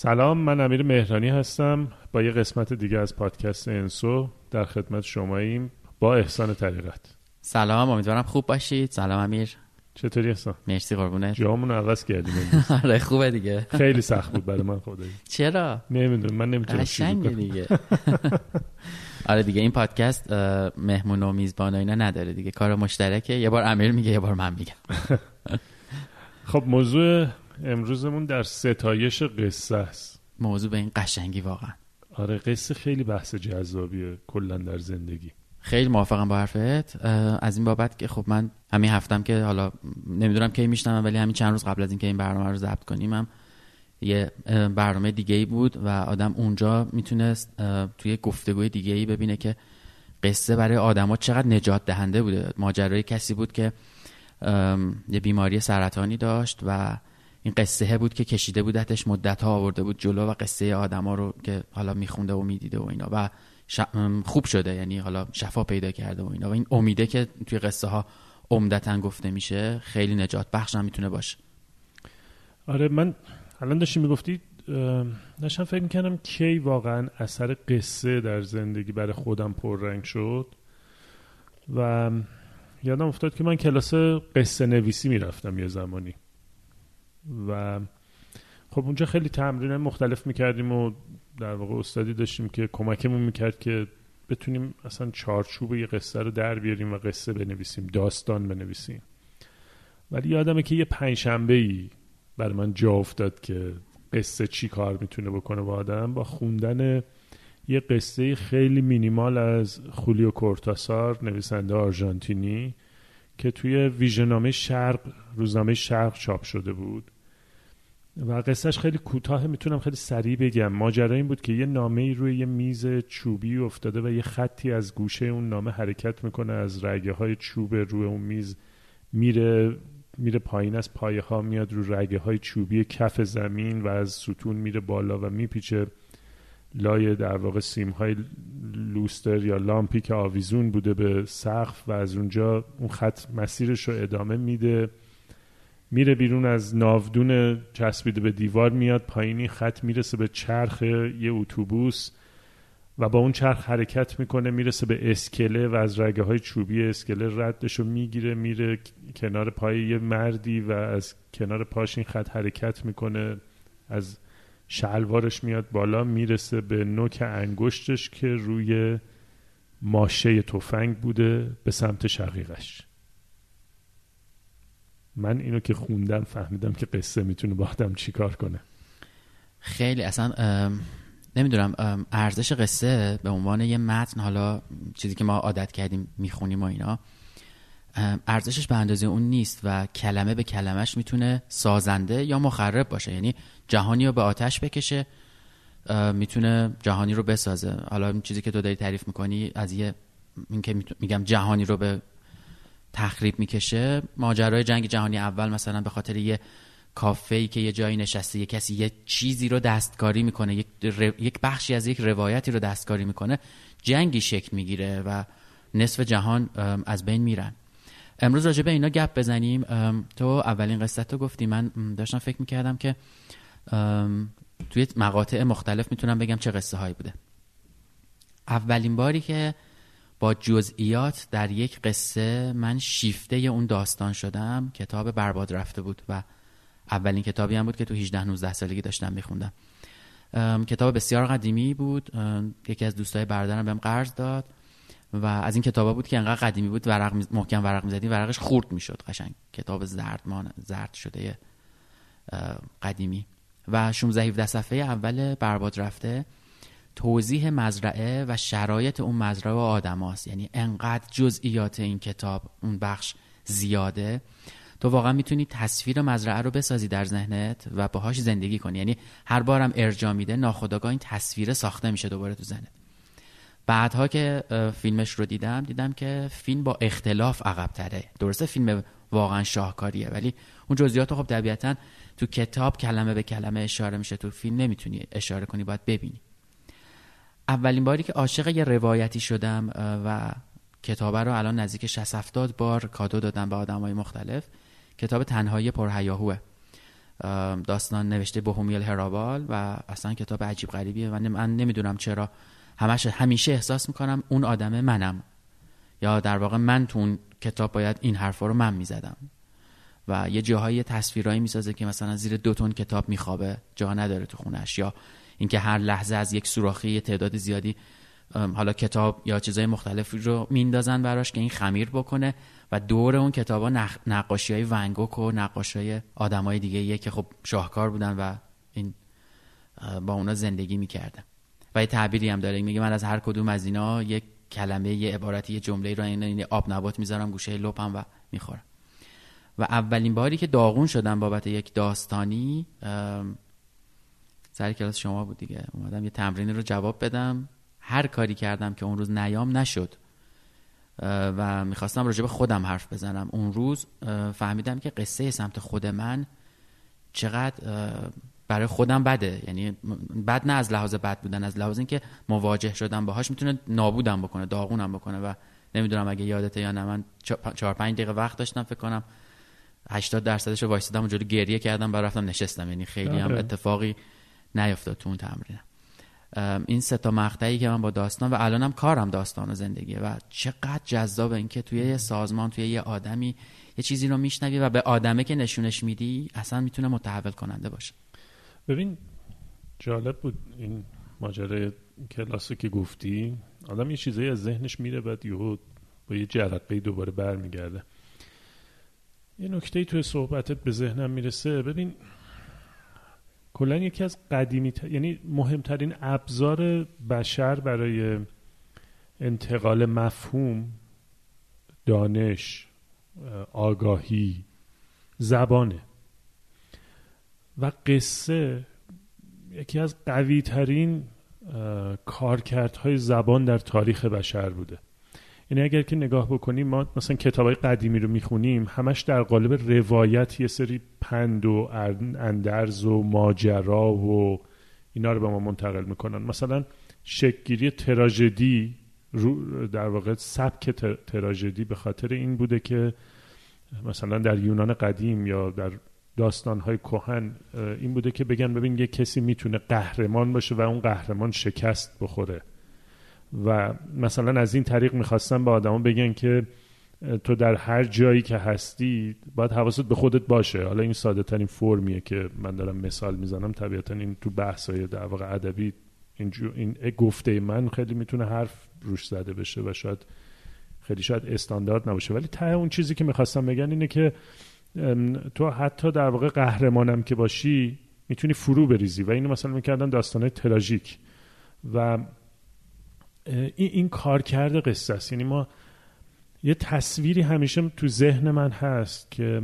سلام من امیر مهرانی هستم. با یه قسمت دیگه از پادکست انسو در خدمت شماییم با احسان طریقت. سلام امیدوارم خوب باشید. سلام امیر. چطوری احسان؟ مرسی قربونت. جامون عوض کردیم آره خوبه دیگه. خیلی سخت بود برای من خدایی. چرا؟ نمی‌دونم من نمی‌تونم قشنگه دیگه. آره دیگه این پادکست مهمون و میزبان و اینا نداره دیگه. کار مشترکه. یه بار امیر میگه یه بار من میگم. خب موضوع امروزمون در ستایش قصه است. موضوع به این قشنگی واقعا. آره قصه خیلی بحث جذابیه کلا در زندگی. خیلی موافقم با حرفت. از این بابت که خب من همین هفتم که حالا نمی‌دونم کی میشنم ولی همین چند روز قبل از اینکه این برنامه رو ضبط کنیم هم یه برنامه دیگه ای بود و آدم اونجا می‌تونست توی گفتگوی دیگه ای ببینه که قصه برای آدما چقدر نجات دهنده بوده. ماجرای کسی بود که یه بیماری سرطانی داشت و این قصه بود که کشیده بودتش مدت ها آورده بود جلو و قصه آدما رو که حالا میخونده و می‌دیده و اینا و خوب شده یعنی حالا شفا پیدا کرده و اینا و این امیده که توی قصه ها عمدتا گفته میشه خیلی نجات بخش هم می‌تونه باشه. آره من الان داشتی می‌گفتی داشتم فکر می‌کنم کی واقعا اثر قصه در زندگی برای خودم پررنگ شد و یادم افتاد که من کلاس قصه نویسی می‌رفتم یه زمانی. و خب اونجا خیلی تمرین مختلف می‌کردیم و در واقع استادی داشتیم که کمکمون می‌کرد که بتونیم اصلا چارچوب یه قصه رو در بیاریم و قصه بنویسیم داستان بنویسیم. ولی یادمه که یه پنجشنبه ای بر من جا افتاد که قصه چی کار می‌تونه بکنه با آدم؟ با خوندن یه قصه خیلی مینیمال از خولیو کورتاسار نویسنده آرژانتینی که توی ویژنامه شرق روزنامه شرق چاپ شده بود. و قصهش خیلی کوتاه می‌تونم خیلی سریع بگم. ماجرا این بود که یه نامه روی یه میز چوبی افتاده و یه خطی از گوشه اون نامه حرکت می‌کنه از رگه های چوب روی اون میز میره میره پایین از پایه ها میاد رو رگه های چوبی کف زمین و از ستون میره بالا و میپیچه لای در واقع سیم های لوستر یا لامپی که آویزون بوده به سقف و از اونجا اون خط مسیرش رو ادامه میده. میره بیرون از ناودون چسبیده به دیوار میاد پایینی خط می‌رسه به چرخ یه اتوبوس و با اون چرخ حرکت می‌کنه می‌رسه به اسکله و از رگه های چوبی اسکله ردش رو می‌گیره میره کنار پای یه مردی و از کنار پاش این خط حرکت می‌کنه از شلوارش میاد بالا می‌رسه به نوک انگشتش که روی ماشه تفنگ بوده به سمت شقیقش. من اینو که خوندم فهمیدم که قصه می‌تونه با آدم چیکار کنه. خیلی اصلا نمی‌دونم ارزش قصه به عنوان یه متن حالا چیزی که ما عادت کردیم می‌خونیم و اینا ارزشش به اندازه اون نیست و کلمه به کلمش می‌تونه سازنده یا مخرب باشه. یعنی جهانی رو به آتش بکشه می‌تونه جهانی رو بسازه. حالا این چیزی که تو داری تعریف می‌کنی از یه این که میگم جهانی رو به تخریب می‌کشه. ماجرای جنگ جهانی اول مثلا به خاطر یه کافه ای که یه جایی نشسته یه کسی یه چیزی رو دستکاری می‌کنه یک, یک بخشی از یک روایتی رو دستکاری می‌کنه جنگی شکل می‌گیره و نصف جهان از بین میرن. امروز راجع به اینا گپ بزنیم. تو اولین قصه تو گفتی. من داشتم فکر می‌کردم که توی مقاطع مختلف می‌تونم بگم چه قصه هایی بوده. اولین باری که با جزئیات در یک قصه من شیفته اون داستان شدم. کتاب برباد رفته بود و اولین کتابی هم بود که تو 18 19 سالگی داشتم میخوندم. کتاب بسیار قدیمی بود. یکی از دوستای برادرم بهم قرض داد و از این کتابا بود که انقدر قدیمی بود ورق محکم ورق می‌زدی ورقش خورد می‌شد قشنگ. کتاب زردمان زرد شده قدیمی. و 16 17 صفحه اول برباد رفته. توضیح مزرعه و شرایط اون مزرعه و آدماست یعنی انقدر جزئیات این کتاب اون بخش زیاده تو واقعا می‌تونی تصویر مزرعه رو بسازی در ذهنت و باهاش زندگی کنی. یعنی هر بارم ارجا میده ناخداگاه این تصویر ساخته میشه دوباره تو ذهنت. بعدها که فیلمش رو دیدم دیدم که فیلم با اختلاف عقب تره درسته فیلم واقعا شاهکاریه ولی اون جزئیات خب طبیعتا تو کتاب کلمه به کلمه اشاره میشه. تو فیلم نمی‌تونی اشاره کنی باید ببینی. اولین باری که عاشق یه روایتی شدم و کتابه رو الان نزدیک 60 70 بار کادو دادم به آدمای مختلف. کتاب تنهایی پرهیاهوه داستان نوشته بوهومیل هرابال و اصلا کتاب عجیب غریبیه و من نمی‌دونم چرا. همش همیشه احساس می‌کنم اون آدم منم. یا در واقع من تو اون کتاب باید این حرفا رو من می‌زدم. و یه جاهایی تصویرایی می‌سازه که مثلا زیر دو تن کتاب میخوابه جا نداره تو خونش. یا اینکه هر لحظه از یک سوراخی تعداد زیادی حالا کتاب یا چیزای مختلفی رو میندازن براش که این خمیر بکنه و دور اون کتابا نقاشی های ونگوک و نقاشی های آدم های دیگه یه که خب شاهکار بودن و این با اونا زندگی می‌کرده و یه تعبیری هم داره. میگه من از هر کدوم از اینا یک کلمه یه عبارتی یه جمله رو این آب نبات می‌ذارم گوشه لپم و می‌خورم. و اولین باری که داغون شدم بابت یک داستانی سر کلاس شما بود دیگه. اومدم یه تمرینی رو جواب بدم. هر کاری کردم که اون روز نیام نشد. و می‌خواستم راجع به خودم حرف بزنم. اون روز فهمیدم که قصه سمت خود من چقدر برای خودم بده. یعنی بد نه از لحاظ بد بودن از لحاظ اینکه مواجه شدم باهاش می‌تونه نابودم بکنه داغونم بکنه. و نمی‌دونم اگه یادته یا نه من چهار پنج دقیقه وقت داشتم فکر کنم. 80 درصدش رو وایسادم اونجوری گریه کردم و رفتم نشستم. یعنی خیلی هم اتفاقی نیفتاد تو اون تمرین. این سه تا مقطعی که من با داستان و الانم کارم داستان و زندگیه و چقدر جذابه اینکه توی یه سازمان توی یه آدمی یه چیزی رو میشنوی و به آدمه که نشونش میدی اصلا می‌تونه متحول کننده باشه. ببین جالب بود این ماجرای کلاسو که گفتی. آدم یه چیزایی از ذهنش میره بعد یهو با یه جرقه دوباره برمیگرده. یه نکته توی صحبتت به ذهنم می‌رسه. ببین کلا یکی از قدیمی یعنی مهمترین ابزار بشر برای انتقال مفهوم دانش آگاهی زبانه. و قصه یکی از قوی ترین کارکردهای زبان در تاریخ بشر بوده. یعنی اگر که نگاه بکنیم ما مثلا کتاب های قدیمی رو می‌خونیم همش در قالب روایت یه سری پند و اندرز و ماجرا و اینا رو به ما منتقل می‌کنن. مثلا شکگیری تراژدی در واقع سبک تراژدی به خاطر این بوده که مثلا در یونان قدیم یا در داستانهای کهن این بوده که بگن ببین یه کسی می‌تونه قهرمان باشه و اون قهرمان شکست بخوره. و مثلا از این طریق می‌خواستم به آدما بگن که تو در هر جایی که هستی باید حواست به خودت باشه. حالا این ساده ترین فرمیه که من دارم مثال می‌زنم. طبیعتا این تو بحث های در واقع ادبی این, این گفته من خیلی می‌تونه حرف روش زده بشه و شاید خیلی شاید استاندارد نباشه. ولی ته اون چیزی که می‌خواستم بگن اینه که تو حتی در واقع قهرمانم که باشی می‌تونی فرو بریزی. و اینو مثلا می‌کردن داستانه تراژیک. و این, این کار کرده قصه است. یعنی ما یه تصویری همیشه تو ذهن من هست که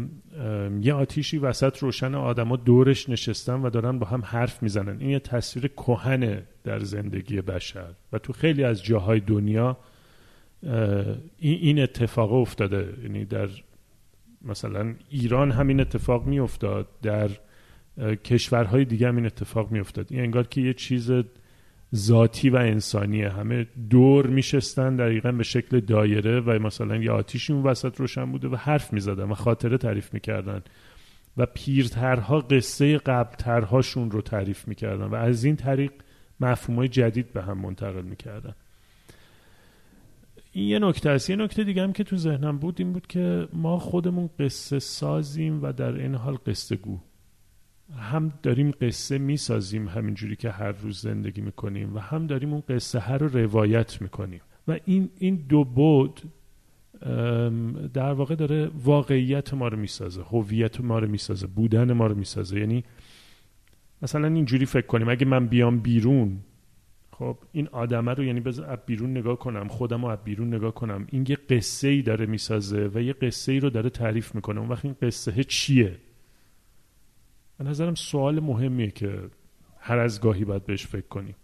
یه آتیشی وسط روشن آدما دورش نشستن و دارن با هم حرف می‌زنن. این یه تصویر کهنه در زندگی بشر. و تو خیلی از جاهای دنیا این اتفاق افتاده. یعنی در مثلا ایران همین اتفاق میافتاد. در کشورهای دیگه هم این اتفاق میافتاد. این انگار که یه چیز ذاتی و انسانیه. همه دور میشستن دقیقا به شکل دایره و مثلا یه آتیشی اون وسط روشن بوده و حرف می‌زدن و خاطره تعریف می‌کردن. و پیرترها قصه قبلترهاشون رو تعریف می‌کردن و از این طریق مفهومای جدید به هم منتقل می‌کردن. این یه نکته است. یه نکته دیگه هم که تو ذهنم بود این بود که ما خودمون قصه سازیم و در این حال قصه گو هم داریم قصه می‌سازیم همینجوری که هر روز زندگی می‌کنیم و هم داریم اون قصه هر رو روایت می‌کنیم. و این این دو بود در واقع داره واقعیت ما رو می‌سازه هویت ما رو می‌سازه بودن ما رو می‌سازه. یعنی مثلا اینجوری فکر کنیم اگه من بیام بیرون خب این آدمه رو یعنی بذار از بیرون نگاه کنم خودم رو از بیرون نگاه کنم. این یه قصه ای داره می‌سازه و یه قصه ای رو داره تعریف می‌کنه. اون وقت این قصه چیه؟ به نظرم سوال مهمیه که هر از گاهی باید بهش فکر کنیم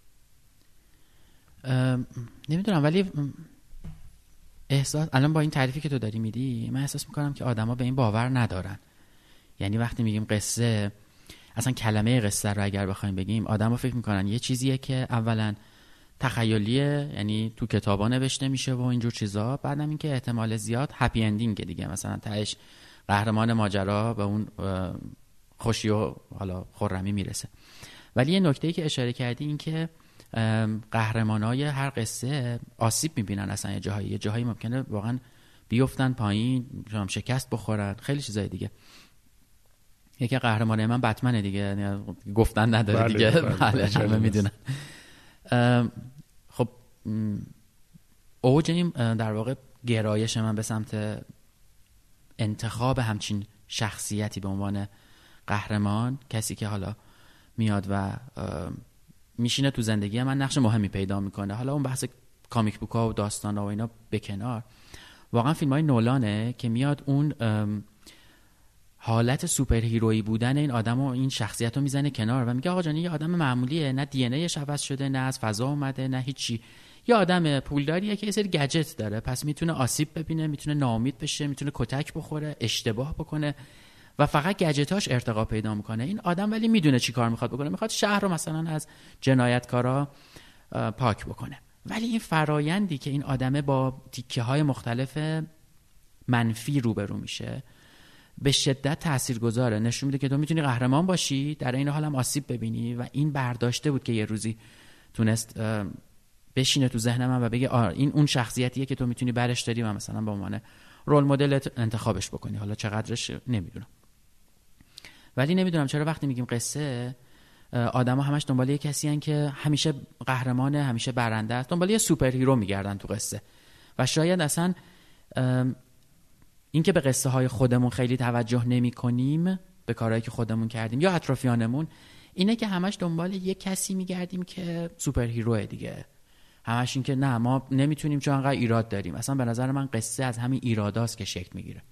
نمی‌دونم ولی احساس الان با این تعریفی که تو داری میدی من احساس می‌کنم که آدما به این باور ندارن. یعنی وقتی میگیم قصه اصلا کلمه قصه رو اگر بخوایم بگیم آدما فکر می‌کنن یه چیزیه که اولا تخیلیه یعنی تو کتابا نوشته میشه و اینجور چیزا بعدم اینکه احتمال زیاد هپی اندینگ دیگه. مثلا تهش قهرمان ماجرا به اون خوشی و حالا خرمی می‌رسه. ولی یه نکته ای که اشاره کردی این که قهرمان های هر قصه آسیب می‌بینن اصلا یه جاهایی. یه جاهایی ممکنه واقعا بیفتن پایین شکست بخورن خیلی چیزای دیگه. یکی قهرمان من بتمنه دیگه یعنی گفتن نداره بله، دیگه. بله, بله, همه می‌دونن. خب اوج این در واقع گرایش من به سمت انتخاب همچین شخصیتی به عنوان قهرمان کسی که حالا میاد و میشینه تو زندگی من نقش مهمی پیدا می‌کنه. حالا اون بحث کامیک بوک و داستان ها و اینا به کنار واقعا فیلم های نولانه که میاد اون حالت سوپر هیرویی بودن این آدم و این شخصیت رو می‌زنه کنار و میگه آقا جان یه آدم معمولیه. نه دی ان عوض شده نه از فضا اومده نه هیچی. یه آدم پولداریه که یه سری گجت داره. پس می‌تونه آسیب ببینه می‌تونه نامید بشه می‌تونه کتک بخوره اشتباه بکنه. و فقط گجتاش ارتقا پیدا می‌کنه. این آدم ولی می‌دونه چی کار می‌خواد بکنه. می‌خواد شهر رو مثلا از جنایتکارا پاک بکنه. ولی این فرایندی که این آدمه با تیکه های مختلف منفی روبرو میشه به شدت تاثیرگذاره. نشون میده که تو می‌تونی قهرمان باشی در این حال هم آسیب ببینی و این برداشته بود که یه روزی تونست بشینه تو ذهن من و بگه این اون شخصیتیه که تو می‌تونی برش داری و مثلا به عنوان رول مدل انتخابش بکنی. حالا چقدرش نمی‌دونم. ولی نمی‌دونم چرا وقتی میگیم قصه آدما همش دنبال یه کسی هن که همیشه قهرمانه همیشه برنده است دنبال یه super hero میگردن تو قصه. و شاید اصلا اینکه به قصه های خودمون خیلی توجه نمی کنیم به کارهایی که خودمون کردیم یا اطرافیانمون اینه که همش دنبال یه کسی میگردیم که super hero ه دیگه. همش این که نه ما نمی‌تونیم چون انقدر ایراد داریم. اصلا به نظر من قصه از همین ایراداست که شکل می‌گیره.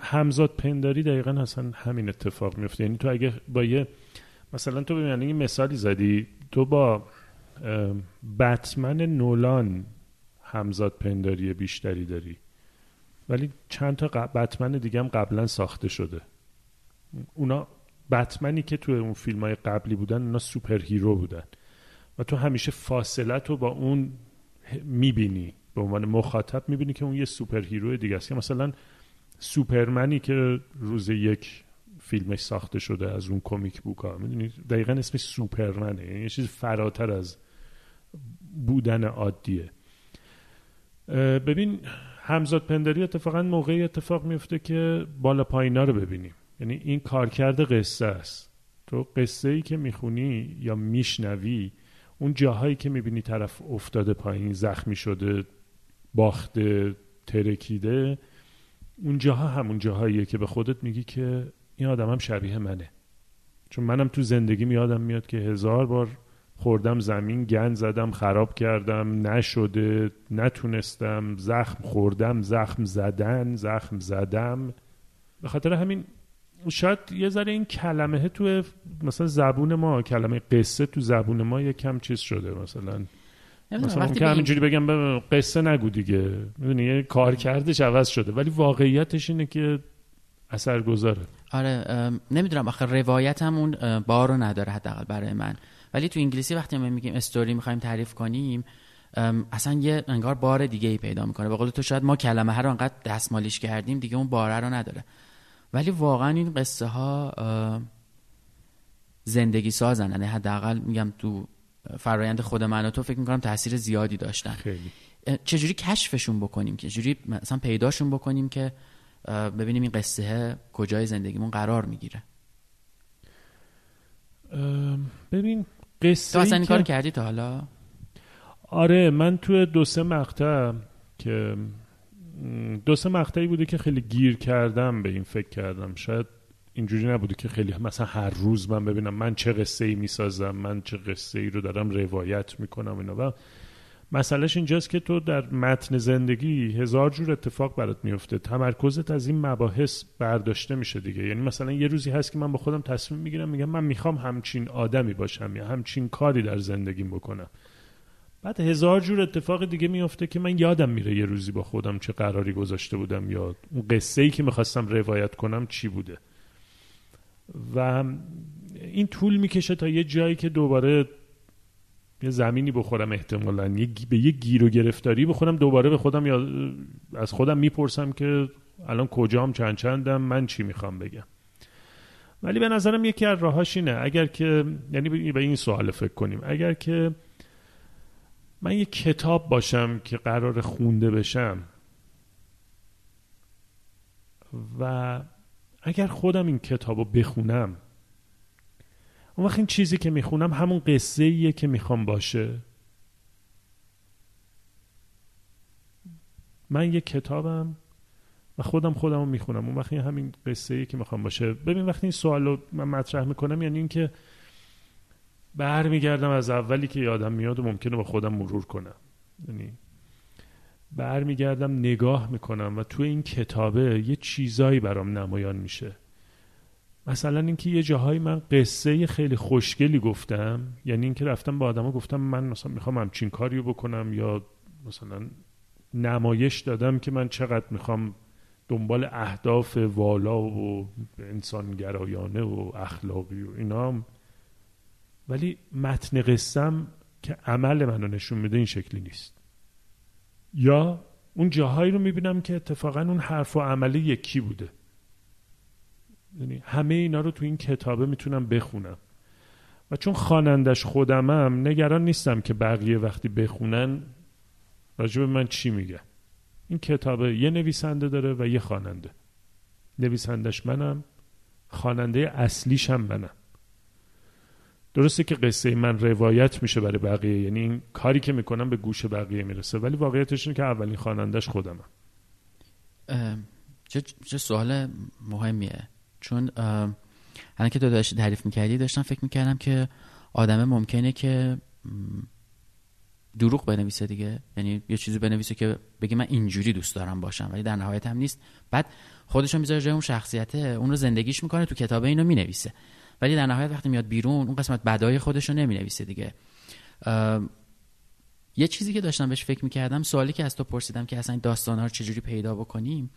همزاد پنداری دقیقا اصلا همین اتفاق میفته یعنی تو اگه با یه مثلا تو ببین یه مثالی زدی تو با بتمن نولان همزاد پنداری بیشتری داری. ولی چند تا بتمن دیگه هم قبلا ساخته شده. اونا بتمنی که تو اون فیلم های قبلی بودن اونا super hero بودن. و تو همیشه فاصله تو با اون می‌بینی. به عنوان مخاطب می‌بینی که اون یه super hero دیگه است. مثلا سوپرمنی که روز یک فیلمش ساخته شده از اون کمیک بوک ها. می‌دونی؟ دقیقا اسمش سوپرمنه. یعنی یه چیز فراتر از بودن عادیه. ببین همزاد پنداری اتفاقا موقعی اتفاق میفته که بالا پایینا رو ببینیم. یعنی این کارکرد قصه است. تو قصه ای که می‌خونی یا میشنوی اون جاهایی که می‌بینی طرف افتاده پایین زخمی شده باخته ترکیده اون جاها همون جاهاییه که به خودت میگی که این آدمم شبیه منه. چون منم تو زندگی میادم میاد که هزار بار خوردم زمین گند زدم خراب کردم نشده نتونستم زخم خوردم زخم زدن زخم زدم. به خاطر همین شاید یه ذره این کلمه تو مثلا زبون ما کلمه قصه تو زبون ما یه کم چیز شده مثلا. مثلا که همینجوری بگم قصه نگو دیگه. می‌دونی یه کار کردش عوض شده. ولی واقعیتش اینه که اثر گذاره آره نمی‌دونم آخه روایت همون بارو نداره حداقل برای من. ولی تو انگلیسی وقتی ما میگیم استوری می‌خوایم تعریف کنیم اصلا یه انگار بار دیگه ای پیدا می‌کنه. به قول تو شاید ما کلمه ها رو انقدر دستمالیش کردیم دیگه اون باره رو نداره. ولی واقعا این قصه ها زندگی سازن. یعنی حداقل میگم تو فرایند خود من و تو فکر می‌کنم تاثیر زیادی داشتن. خیلی. چجوری کشفشون بکنیم که؟ چجوری مثلا پیداشون بکنیم که ببینیم این قصه کجای زندگیمون قرار می‌گیره؟ ببین قصه تو اصلا این کار کردی تا حالا؟ آره من تو دو سه مقطع که دو سه مقطعی بوده که خیلی گیر کردم به این فکر کردم. شاید اینجوری نبوده که خیلی مثلا هر روز من ببینم من چه قصه ای می‌سازم من چه قصه ای رو دارم روایت می‌کنم اینا. و مسئلهش اینجاست که تو در متن زندگی هزار جور اتفاق برات میفته تمرکزت از این مباحث برداشته میشه دیگه. یعنی مثلا یه روزی هست که من با خودم تصمیم می‌گیرم میگم من می‌خوام همچین آدمی باشم یا همچین کاری در زندگیم بکنم. بعد هزار جور اتفاق دیگه میفته که من یادم میره یه روزی با خودم چه قراری گذاشته بودم یا اون قصه ای که می‌خواستم روایت کنم چی بوده. و این طول می‌کشه تا یه جایی که دوباره یه زمینی بخورم احتمالا. به یه گیر و گرفتاری بخورم دوباره به خودم یا از خودم می‌پرسم که الان کجام چند چندم من چی می‌خوام بگم. ولی به نظرم یکی از راهاش اینه. اگر که یعنی به این سوال فکر کنیم. اگر که من یه کتاب باشم که قرار خونده بشم و اگر خودم این کتاب رو بخونم اون وقت این چیزی که می‌خونم همون قصه ایه که می‌خوام باشه. من یه کتابم و خودم خودم رو می‌خونم. اون وقت همین قصه ایه که می‌خوام باشه. ببین وقتی این سوال رو من مطرح می‌کنم یعنی اینکه برمیگردم از اولی که یادم میاد و ممکنه با خودم مرور کنم. یعنی برمیگردم نگاه می‌کنم و تو این کتابه یه چیزایی برام نمایان میشه. مثلا اینکه یه جاهایی من قصه خیلی خوشگلی گفتم یعنی اینکه رفتم با آدما گفتم من مثلا می‌خوام همچین کاریو بکنم یا مثلا نمایش دادم که من چقدر می‌خوام دنبال اهداف والا و انسانگرایانه و اخلاقی و اینا. ولی متن قصم که عمل منو نشون میده این شکلی نیست. یا اون جاهایی رو می‌بینم که اتفاقا اون حرف و عملی یکی بوده. یعنی همه اینا رو تو این کتابه می‌تونم بخونم. و چون خوانندش خودمم نگران نیستم که بقیه وقتی بخونن راجب من چی میگه این کتابه یه نویسنده داره و یه خواننده. نویسندش منم خواننده اصلیش هم منم. درسته که قصه من روایت میشه برای بقیه یعنی این کاری که می‌کنم به گوش بقیه می‌رسه ولی واقعیتش اینه که اولین خوانندش خودمم. چه, چه سوال مهمیه. چون الان که تو داشتی تعریف می‌کردی داشتم فکر می‌کردم که آدمه ممکنه که دروغ بنویسه دیگه. یعنی یه چیزی بنویسه که بگه من اینجوری دوست دارم باشم ولی در نهایت هم نیست. بعد خودشو می‌ذاره جای اون شخصیته اون رو زندگیش می‌کنه تو کتاب اینو می‌نویسه. ولی در نهایت وقتی میاد بیرون اون قسمت بدای خودش رو نمی‌نویسه دیگه. یه چیزی که داشتم بهش فکر می‌کردم سوالی که از تو پرسیدم که اصلا این داستان ها رو چجوری پیدا بکنیم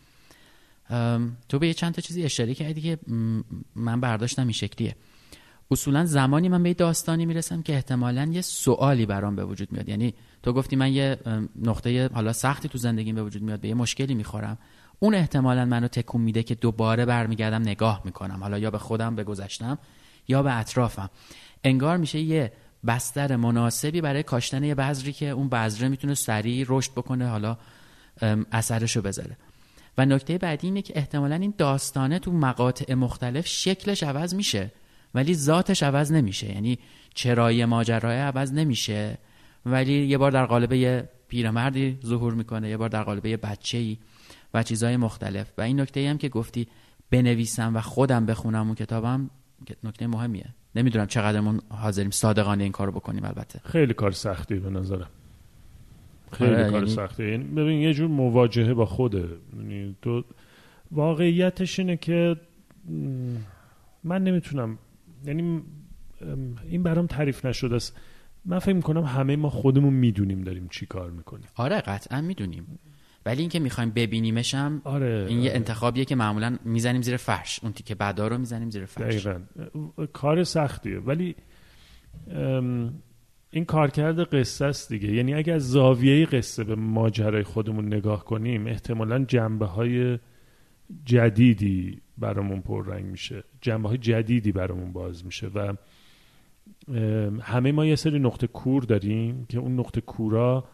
تو به یه چند تا چیزی اشاره کردی که من برداشتم این شکلیه. اصولا زمانی من به یه داستانی می‌رسم که احتمالا یه سوالی برام به وجود میاد. یعنی تو گفتی من یه نقطه حالا سختی تو زندگیم به وجود میاد به یه مشکلی می‌خورم. اون احتمالا منو تکون میده که دوباره برمیگردم نگاه می‌کنم. حالا یا به خودم به گذشتم یا به اطرافم. انگار میشه یه بستر مناسبی برای کاشتن یه بذری که اون بذره می‌تونه سریع رشد بکنه حالا اثرشو بذاره. و نکته بعدی اینه که احتمالا این داستانه تو مقاطع مختلف شکلش عوض میشه ولی ذاتش عوض نمیشه. یعنی چرای ماجرای عوض نمیشه ولی یه بار در قالب یه پیرمردی ظهور می‌کنه یه بار در قالب یه بچه‌ای. و چیزهای مختلف. و این نکته هم که گفتی بنویسم و خودم بخونم اون کتابم نکته مهمیه. نمی‌دونم چقدرمون حاضریم صادقانه این کارو بکنیم البته. خیلی کار سختی به نظرم. خیلی آره، کار یعنی... سخته یعنی ببین یه جور مواجهه با خوده. یعنی تو واقعیتش اینه که من نمی‌تونم. یعنی این برام تعریف نشده است. من فکر می‌کنم همه ما خودمون می‌دونیم داریم چی کار می‌کنیم. آره قطعا می‌دونیم. ولی اینکه می‌خوایم ببینیمش هم آره، این یه آره. انتخابیه که معمولا می‌زنیم زیر فرش. اون تیکه بعدا رو می‌زنیم زیر فرش. دقیقا. کار سختیه. ولی این کارکرد قصه است دیگه. یعنی اگر از زاویه قصه به ماجرای خودمون نگاه کنیم احتمالا جنبه های جدیدی برامون پررنگ میشه. جنبه های جدیدی برامون باز میشه و همه ما یه سری نقطه کور داریم که اون نقطه کورا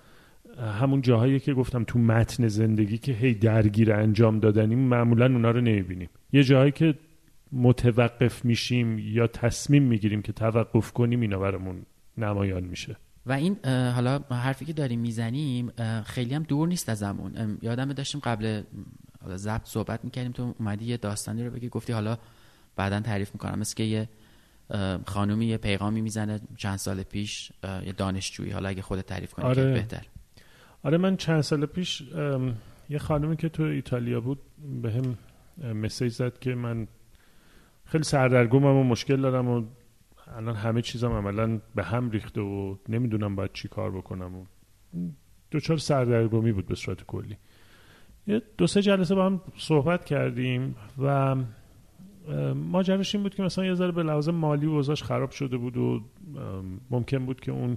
همون جاهایی که گفتم تو متن زندگی که هی درگیر انجام دادنیم معمولا اونا رو نمی‌بینیم. یه جاهایی که متوقف میشیم یا تصمیم می‌گیریم که توقف کنیم اینا برامون نمایان میشه. و این حالا حرفی که داریم می‌زنیم خیلی هم دور نیست از زمون یادم داشتیم قبل ضبط صحبت می‌کردیم تو اومدی یه داستانی رو بگی گفتی حالا بعدا تعریف می‌کنم. مثل که یه خانومی یه پیغامی می‌زنه چند سال پیش یه دانشجویی حالا اگه خودت تعریف کنی آره. بهتر. آره من چند سال پیش یه خانومی که تو ایتالیا بود به هم مسیج زد که من خیلی سردرگمم و مشکل دارم و الان همه چیزم عملا به هم ریخته و نمی‌دونم باید چی کار بکنم و دوچار سردرگمی بود به صورت کلی. یه دو سه جلسه با هم صحبت کردیم و ماجراش این بود که مثلا یه ذره به لحاظ مالی و خراب شده بود و ممکن بود که اون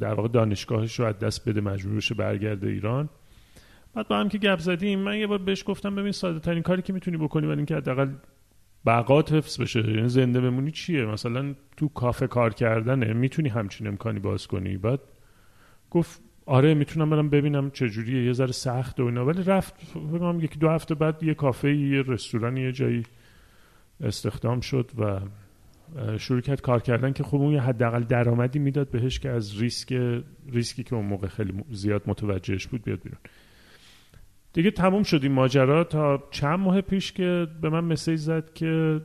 در واقع دانشگاهش رو از دست بده مجبور بشه برگرده ایران. بعد با هم که گپ زدیم من یه بار بهش گفتم ببین ساده ترین کاری که می‌تونی بکنی برای اینکه حداقل بقات حفظ بشه یعنی زنده بمونی چیه؟ مثلا تو کافه کار کردنه می‌تونی همچین امکانی باز کنی. بعد گفت آره می‌تونم برم ببینم چجوریه یه ذره سخت و اینا. ولی رفت بگم یکی دو هفته بعد یه کافه یه رستوران یه جایی استخدام شد و شروع کرد کار کردن که خب اون یه حداقل درآمدی می‌داد بهش که از ریسک ریسکی که اون موقع خیلی زیاد متوجهش بود بیاد بیرون. دیگه تموم شد این ماجرا. تا چند ماه پیش که به من مسیج زد که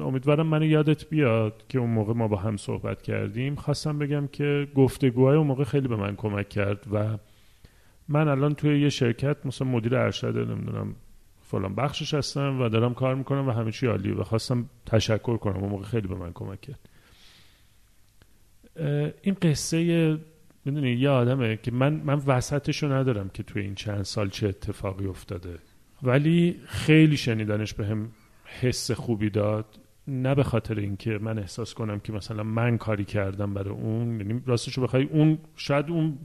امیدوارم منو یادت بیاد که اون موقع ما با هم صحبت کردیم. خواستم بگم که گفتگوهای اون موقع خیلی به من کمک کرد و من الان توی یه شرکت مثلا مدیر ارشد نمی‌دونم فلان بخشش هستم و دارم کار می‌کنم و همه چی عالیه و خواستم تشکر کنم. اون موقع خیلی به من کمک کرد. این قصه می‌دونی یه آدمه که من من وسطشو ندارم که توی این چند سال چه اتفاقی افتاده. ولی خیلی شنیدنش به حس خوبی داد. نه به خاطر اینکه من احساس کنم که مثلا من کاری کردم برای اون یعنی راستشو بخوای اون شاید اون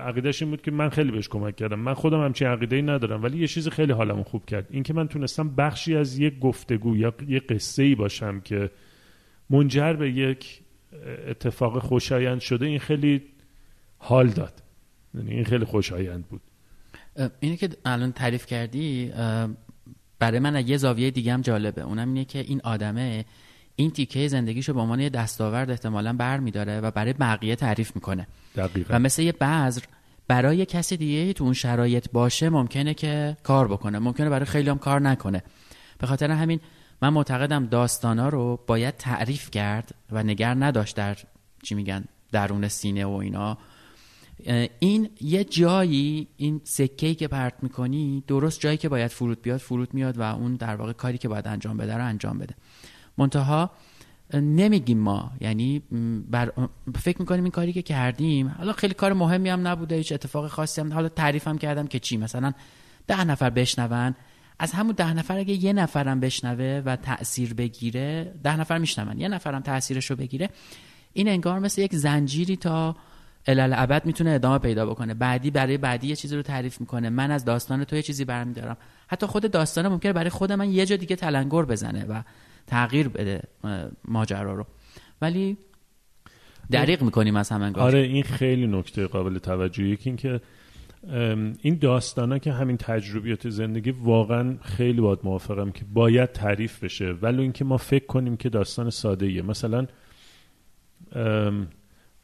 عقیدهش این بود که من خیلی بهش کمک کردم. من خودم همچین عقیده ای ندارم ولی یه چیز خیلی حالمو خوب کرد. اینکه من تونستم بخشی از یک گفتگو یا یه قصه ای باشم که منجر به یک اتفاق خوشایند شده این خیلی حال داد. یعنی این خیلی خوشایند بود. اینه که الان تعریف کردی برای من یه زاویه دیگه هم جالبه. اونم اینه که این آدمه این تیکه زندگیشو به عنوان یه دستاورد احتمالا بر میداره و برای بقیه تعریف می‌کنه. دقیقا. و مثل یه بذر برای کسی دیگه تو اون شرایط باشه ممکنه که کار بکنه. ممکنه برای خیلی هم کار نکنه. به خاطر همین من معتقدم داستانا رو باید تعریف کرد و نگر نداشت در چی میگن درون سینه و اینا. این یه جایی این سکه که پرت می‌کنی درست جایی که باید فرود بیاد فرود میاد و اون در واقع کاری که باید انجام بده رو انجام بده. منتها نمیگیم ما یعنی بر... فکر می‌کنیم این کاری که کردیم حالا خیلی کار مهمی هم نبوده هیچ اتفاق خاصی هم حالا تعریف هم کردم که چی مثلا ده نفر بشنون از همون ده نفر اگه یه نفرم بشنوه و تاثیر بگیره ده نفر میشنون یه نفرم تاثیرش رو بگیره این انگار مثل یک زنجیری تا ابد می‌تونه ادامه پیدا بکنه. بعدی برای بعدی یه چیزی رو تعریف می‌کنه. من از داستان تو یه چیزی برمیدارم. حتی خود داستان ممکنه برای خود من یه جا دیگه تلنگر بزنه و تغییر بده ماجرا رو. ولی دریق می‌کنیم از همه آره این خیلی نکته قابل توجهی. یکی این که این داستانا که همین تجربیات زندگی واقعا خیلی باید موافقم که باید تعریف بشه. ولی اینکه ما فکر کنیم که داستان ساده ایه مثلا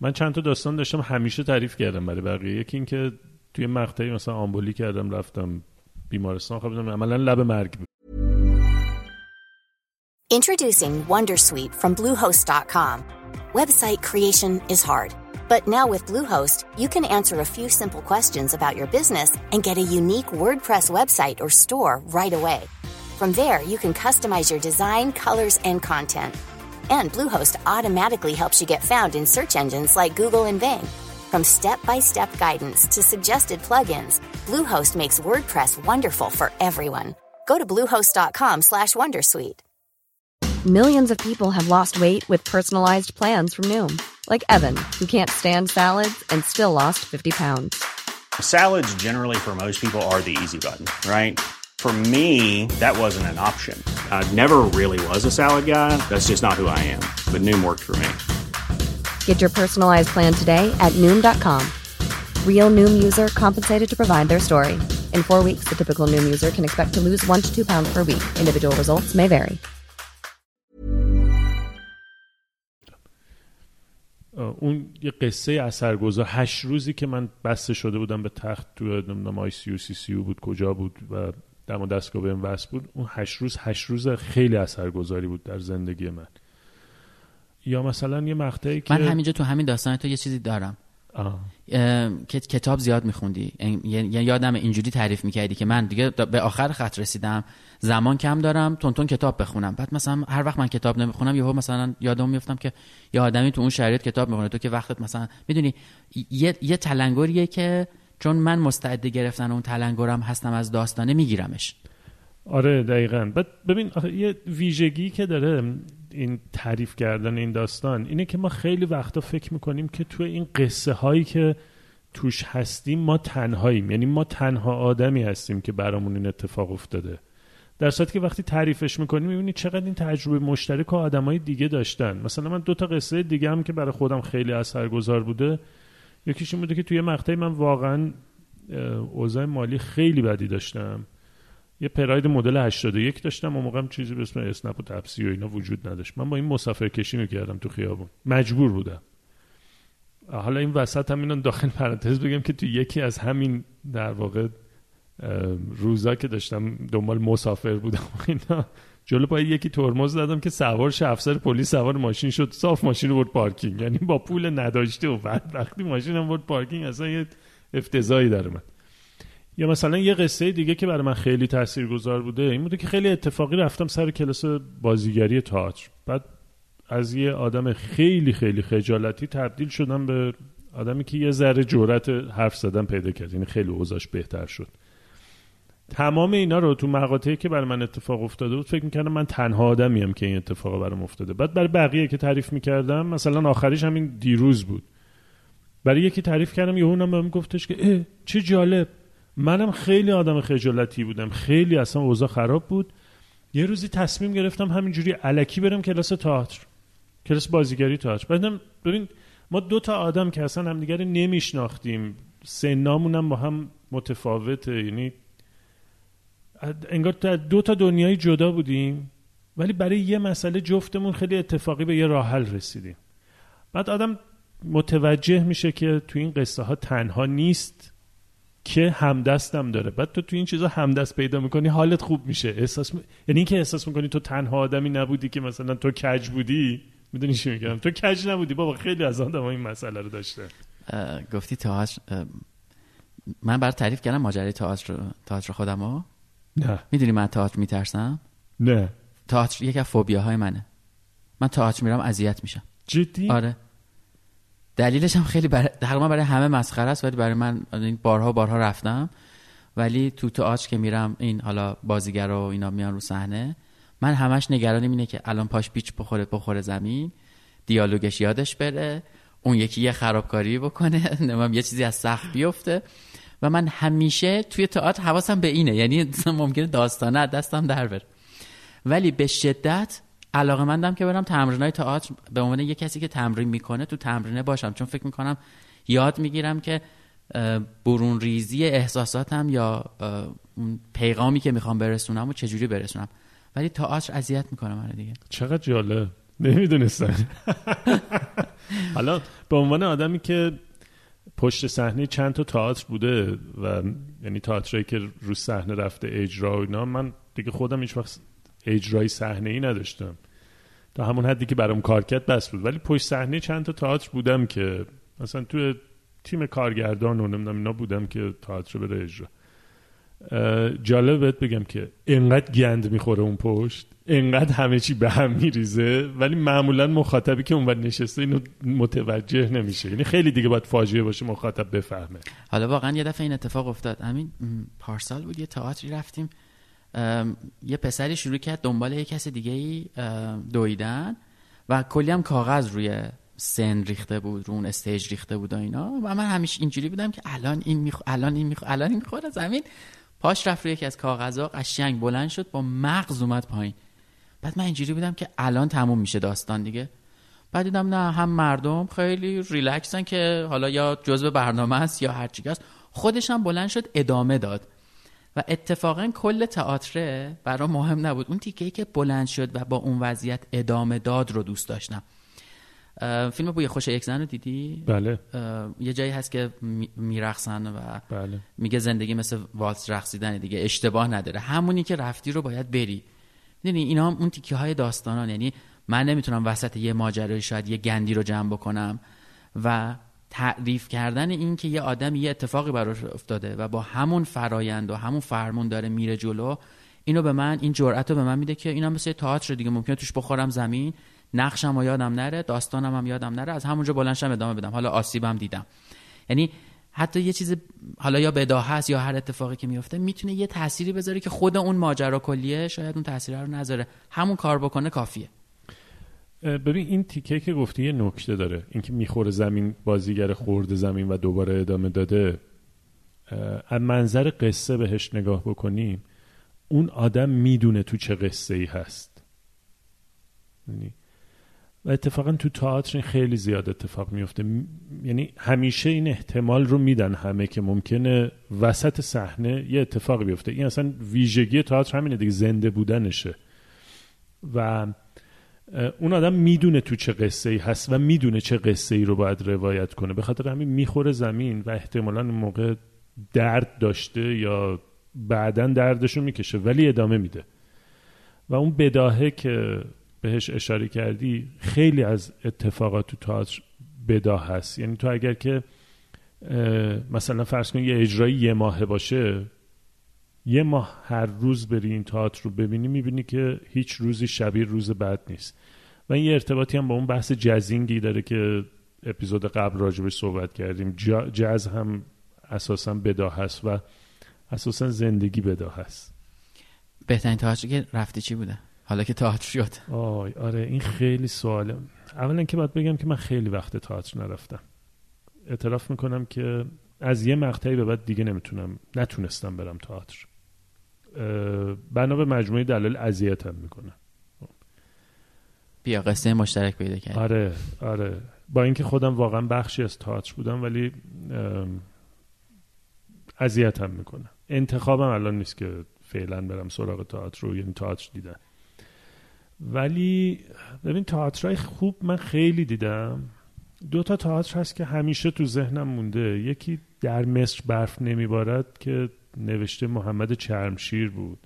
من چند تا داستان داشتم همیشه تعریف کردم برای بقیه یکی اینکه توی مقطعی مثلا آمبولی کردم رفتم بیمارستان خوابیدم عملا لب مرگ بود Introducing Wondersuite from Bluehost.com. Website creation is hard, but now with Bluehost, you can answer a few simple questions about your business and get a unique WordPress website or store right away. From there, you can customize your design, colors, and content And Bluehost automatically helps you get found in search engines like Google and Bing. From step-by-step guidance to suggested plugins, Bluehost makes WordPress wonderful for everyone. Go to bluehost.com/wondersuite. Millions of people have lost weight with personalized plans from Noom, like Evan, who can't stand salads and still lost 50 pounds. Salads generally for most people are the easy button, right? For me, that wasn't an option. I never really was a salad guy. That's just not who I am. But Noom worked for me. Get your personalized plan today at Noom.com. Real Noom user compensated to provide their story. In four weeks, the typical Noom user can expect to lose one to two pounds per week. Individual results may vary. اون یه قصه اثرگذار هشت روزی که من بسته شده بودم به تخت تو نمیدونم آی سی سی سی بود کجا بود و دم دستگاه بهم وصل بود اون هشت روز هشت روز خیلی اثرگذاری بود در زندگی من. یا مثلا یه مقطعی که من همینجا تو همین داستان تو یه چیزی دارم. که کتاب زیاد میخوندی. یعنی یادم اینجوری تعریف می‌کردی که من دیگه به آخر خط رسیدم. زمان کم دارم تون تون کتاب بخونم. بعد مثلا هر وقت من کتاب نمی‌خونم یهو مثلا یادم میفتم که یه آدمی تو اون شرایط کتاب می‌خونه. تو که وقتت مثلا می‌دونی یه, یه تلنگریه که چون من مستعد گرفتن اون تلنگرم هستم از داستانه میگیرمش. آره دقیقا. بعد ببین یه ویژگی که داره این تعریف کردن این داستان اینه که ما خیلی وقتا فکر می‌کنیم که تو این قصه هایی که توش هستیم ما تنهاییم. یعنی ما تنها آدمی هستیم که برامون این اتفاق افتاده. در صورتی که وقتی تعریفش می‌کنیم می‌بینی چقدر این تجربه مشترک و آدمای دیگه داشتن. مثلا من دو تا قصه دیگه هم که برای خودم خیلی اثرگذار بوده یکیش این بوده که توی مقطعی من واقعا اوضاع مالی خیلی بدی داشتم. یه پراید مدل 81 داشتم و موقعم چیزی به اسم اسنپ و تپسی و اینا وجود نداشت. من با این مسافر کشی می‌کردم تو خیابون. مجبور بودم. حالا این وسط هم داخل پرانتز بگم که تو یکی از همین در واقع روزا که داشتم دنبال مسافر بودم اینا جلو پای یکی ترمز دادم که سوار افسر پلیس سوار ماشین شد. صاف ماشین رو برد پارکینگ. یعنی با پول نداشته و بعد وقتی ماشینم برد پارکینگ اصلا یه افتضاحی داره من یا مثلا یه قصه دیگه که برای من خیلی تاثیرگذار بوده این بوده که خیلی اتفاقی رفتم سر کلاس بازیگری تئاتر. بعد از یه آدم خیلی خیلی خجالتی تبدیل شدم به آدمی که یه ذره جرأت حرف زدن پیدا کرد. یعنی خیلی اوضاعش بهتر شد. تمام اینا رو تو مقاطعی که برای من اتفاق افتاده بود فکر می‌کردم من تنها آدمیم که این اتفاق برام افتاده. بعد برای بقیه که تعریف می‌کردم مثلا آخریش همین دیروز بود. برای یکی تعریف کردم یه اونم بهم گفتش که چه جالب. منم خیلی آدم خجالتی بودم. خیلی اصلا اوضاع خراب بود. یه روزی تصمیم گرفتم همینجوری علکی برم کلاس تئاتر کلاس بازیگری تئاتر. بعدم ببین ما دو تا آدم که اصلا همدیگه نمیشناختیم. سنامون با هم متفاوته یعنی انگار دو تا دنیای جدا بودیم ولی برای یه مسئله جفتمون خیلی اتفاقی به یه راه حل رسیدیم. بعد آدم متوجه میشه که تو این قصه ها تنها نیست که همدستم داره. بعد تو تو این چیزا همدست پیدا می‌کنی حالت خوب میشه. احساس م... یعنی اینکه احساس می‌کنی تو تنها آدمی نبودی که مثلا تو کج بودی؟ می‌دونی چی میگم؟ تو کج نبودی؟ بابا خیلی از آدم این مسئله رو داشته. گفتی تئاتر من برای تعریف کردم ماجرای تئاتر تئاتر خودمو نه. می‌دونی من تئاتر میترسم؟ نه. تئاتر یکی از فوبیاهای منه. من تئاتر میرم اذیت میشم. جدی؟ آره. دلیلش هم خیلی برای تقریبا برای همه مسخره است ولی برای من این بارها بارها رفتم. ولی تو تئاتر که میرم این حالا بازیگر و اینا میان رو صحنه من همش نگرانم اینه که الان پاش پیچ بخوره بخوره زمین دیالوگش یادش بره اون یکی یه خرابکاری بکنه نمیم یه چیزی از سقف بیفته. و من همیشه توی تئاتر حواسم به اینه. یعنی ممکنه داستانه دستم در بره. ولی به شدت علاقه مندم که برم تمرین های تئاتر. به عنوان یه کسی که تمرین می‌کنه تو تمرینه باشم. چون فکر می‌کنم یاد می‌گیرم که برون ریزی احساساتم یا پیغامی که می‌خوام برسونم و چجوری برسونم. ولی تئاتر اذیت می‌کنه من دیگه. چقدر جالب. نمی‌دونستم. حالا به عنوان آدمی که پشت صحنه چند تا تئاتر بوده و یعنی تئاتری که رو صحنه رفته اجرا و اینا من دیگه خودم هیچ وقت اجرای صحنه ای نداشتم. تا همون حدی که برام کار کرد بس بود. ولی پشت صحنه چند تا تئاتر بودم که مثلا تو تیم کارگردان و نمی‌دونم اینا بودم که تئاتر بره اجرا. جالب بهت بگم که انقدر گند می‌خوره اون پشت انقدر همه چی به هم میریزه ولی معمولا مخاطبی که اونور نشسته اینو متوجه نمیشه. یعنی خیلی دیگه باید فاجعه باشه مخاطب بفهمه. حالا واقعا یه دفعه این اتفاق افتاد. همین پارسال بود یه تئاتری رفتیم. یه پسری شروع کرد دنبال یه کس دیگه ای دویدن و کلی هم کاغذ روی سن ریخته بود رو اون استیج ریخته بود و اینا. و من همیشه اینجوری بودم که الان این میخ... الان این میخ... الان این می‌خوره زمین. پاش رفت روی یکی از کاغذها قشنگ بلند شد با مغز اومد پایین. بعد من اینجوری بودم که الان تموم میشه داستان دیگه. بعد دیدم نه هم مردم خیلی ریلکسن که حالا یا جزء برنامه است یا هر چیز خودش هم بلند شد ادامه داد. و اتفاقا کل تئاتر برای مهم نبود. اون تیکه که بلند شد و با اون وضعیت ادامه داد رو دوست داشتم. فیلم بوی خوش یک زن رو دیدی؟ بله. یه جایی هست که میرقصن و بله. میگه زندگی مثل والس رقصیدن دیگه اشتباه نداره. همونی که رفتی رو باید بری. می‌دونی اینا هم اون تیکه های داستانان. یعنی من نمی‌تونم وسط یه ماجرای شاید یه گندی رو جمع بکنم و تعریف کردن این که یه آدم یه اتفاقی براش افتاده و با همون فرایند و همون فرمون داره میره جلو اینو به من این جرأت رو به من میده که اینا مثل تئاتر دیگه ممکنه توش بخورم زمین. نقشم و یادم نره داستانم هم یادم نره از همونجا بلنشم ادامه بدم. حالا آسیبم دیدم. یعنی حتی یه چیز حالا یا بداه هست یا هر اتفاقی که میفته می‌تونه یه تأثیری بذاره که خود اون ماجرا کلیه شاید اون تاثیر رو نذاره. همون کار بکنه کافیه. ببین این تیکه که گفتی یه نکته داره. اینکه می‌خوره زمین بازیگر خورده زمین و دوباره ادامه داده. از منظر قصه بهش نگاه بکنیم اون آدم می‌دونه تو چه قصه ای هست. یعنی و اتفاقا تو تئاتر این خیلی زیاد اتفاق میفته یعنی همیشه این احتمال رو میدن همه که ممکنه وسط صحنه یه اتفاقی بیفته. این اصلا ویژگی تئاتر همینه دیگه زنده بودنشه. و اون آدم می‌دونه تو چه قصه ای هست و می‌دونه چه قصه ای رو باید روایت کنه. به خاطر همین می‌خوره زمین و احتمالا این موقع درد داشته یا بعدا دردشو می‌کشه ولی ادامه میده. و اون بداهه که بهش اشاره کردی خیلی از اتفاقات تو تئاتر بداه هست. یعنی تو اگر که مثلا فرض کن یه اجرایی یه ماهه باشه یه ماه هر روز بری این تئاتر رو ببینی می‌بینی که هیچ روزی شبیه روز بعد نیست. و این یه ارتباطی هم با اون بحث جزینگی داره که اپیزود قبل راجبش صحبت کردیم. جز هم اساسا بداه هست و اساسا زندگی بداه هست. بهترین تئاتر که رفتی چی بوده؟ حالا که تئاتر شد. آی آره این خیلی سواله. اولا که باید بگم که من خیلی وقت تئاتر نرفتم. اعتراف می‌کنم که از یه مقطعی به بعد دیگه نمی‌تونم نتونستم برم تئاتر بنا به مجموعه دلایل اذیتم می‌کنه. بیا قصه مشترک پیدا کرد آره آره. با اینکه خودم واقعا بخشی از تئاتر بودم ولی اذیتم می‌کنه. انتخابم الان نیست که فعلا برم سراغ تئاتر رو یعنی تئاتر دیدن. ولی ببین تئاترای خوب من خیلی دیدم. دو تا تئاتر هست که همیشه تو ذهنم مونده. یکی در مصر برف نمیبارد که نوشته محمد چرمشیر بود.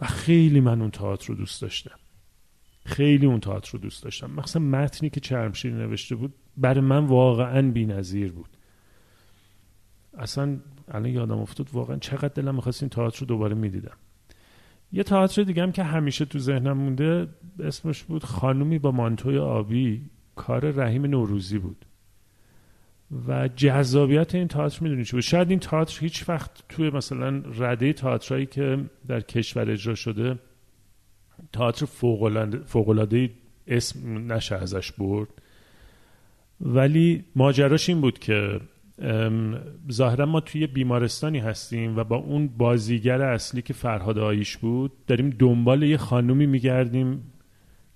و خیلی من اون تئاتر رو دوست داشتم. خیلی اون تئاتر رو دوست داشتم. مخصوصا متنی که چرمشیر نوشته بود برای من واقعا بی‌نظیر بود. اصلا الان یادم افتاد واقعا چقدر دلم می‌خواست این تئاتر رو دوباره می‌دیدم. یه تئاتر دیگه هم که همیشه تو ذهنم مونده اسمش بود خانومی با مانتوی آبی. کار رحیم نوروزی بود. و جذابیت این تئاتر می‌دونی چی بود؟ شاید این تئاتر هیچ وقت توی مثلا رده تئاترایی که در کشور اجرا شده تئاتر فوق اسم نشه ازش برد. ولی ماجراش این بود که ظاهرا ما توی بیمارستانی هستیم و با اون بازیگر اصلی که فرهاد آیش بود داریم دنبال یه خانومی میگردیم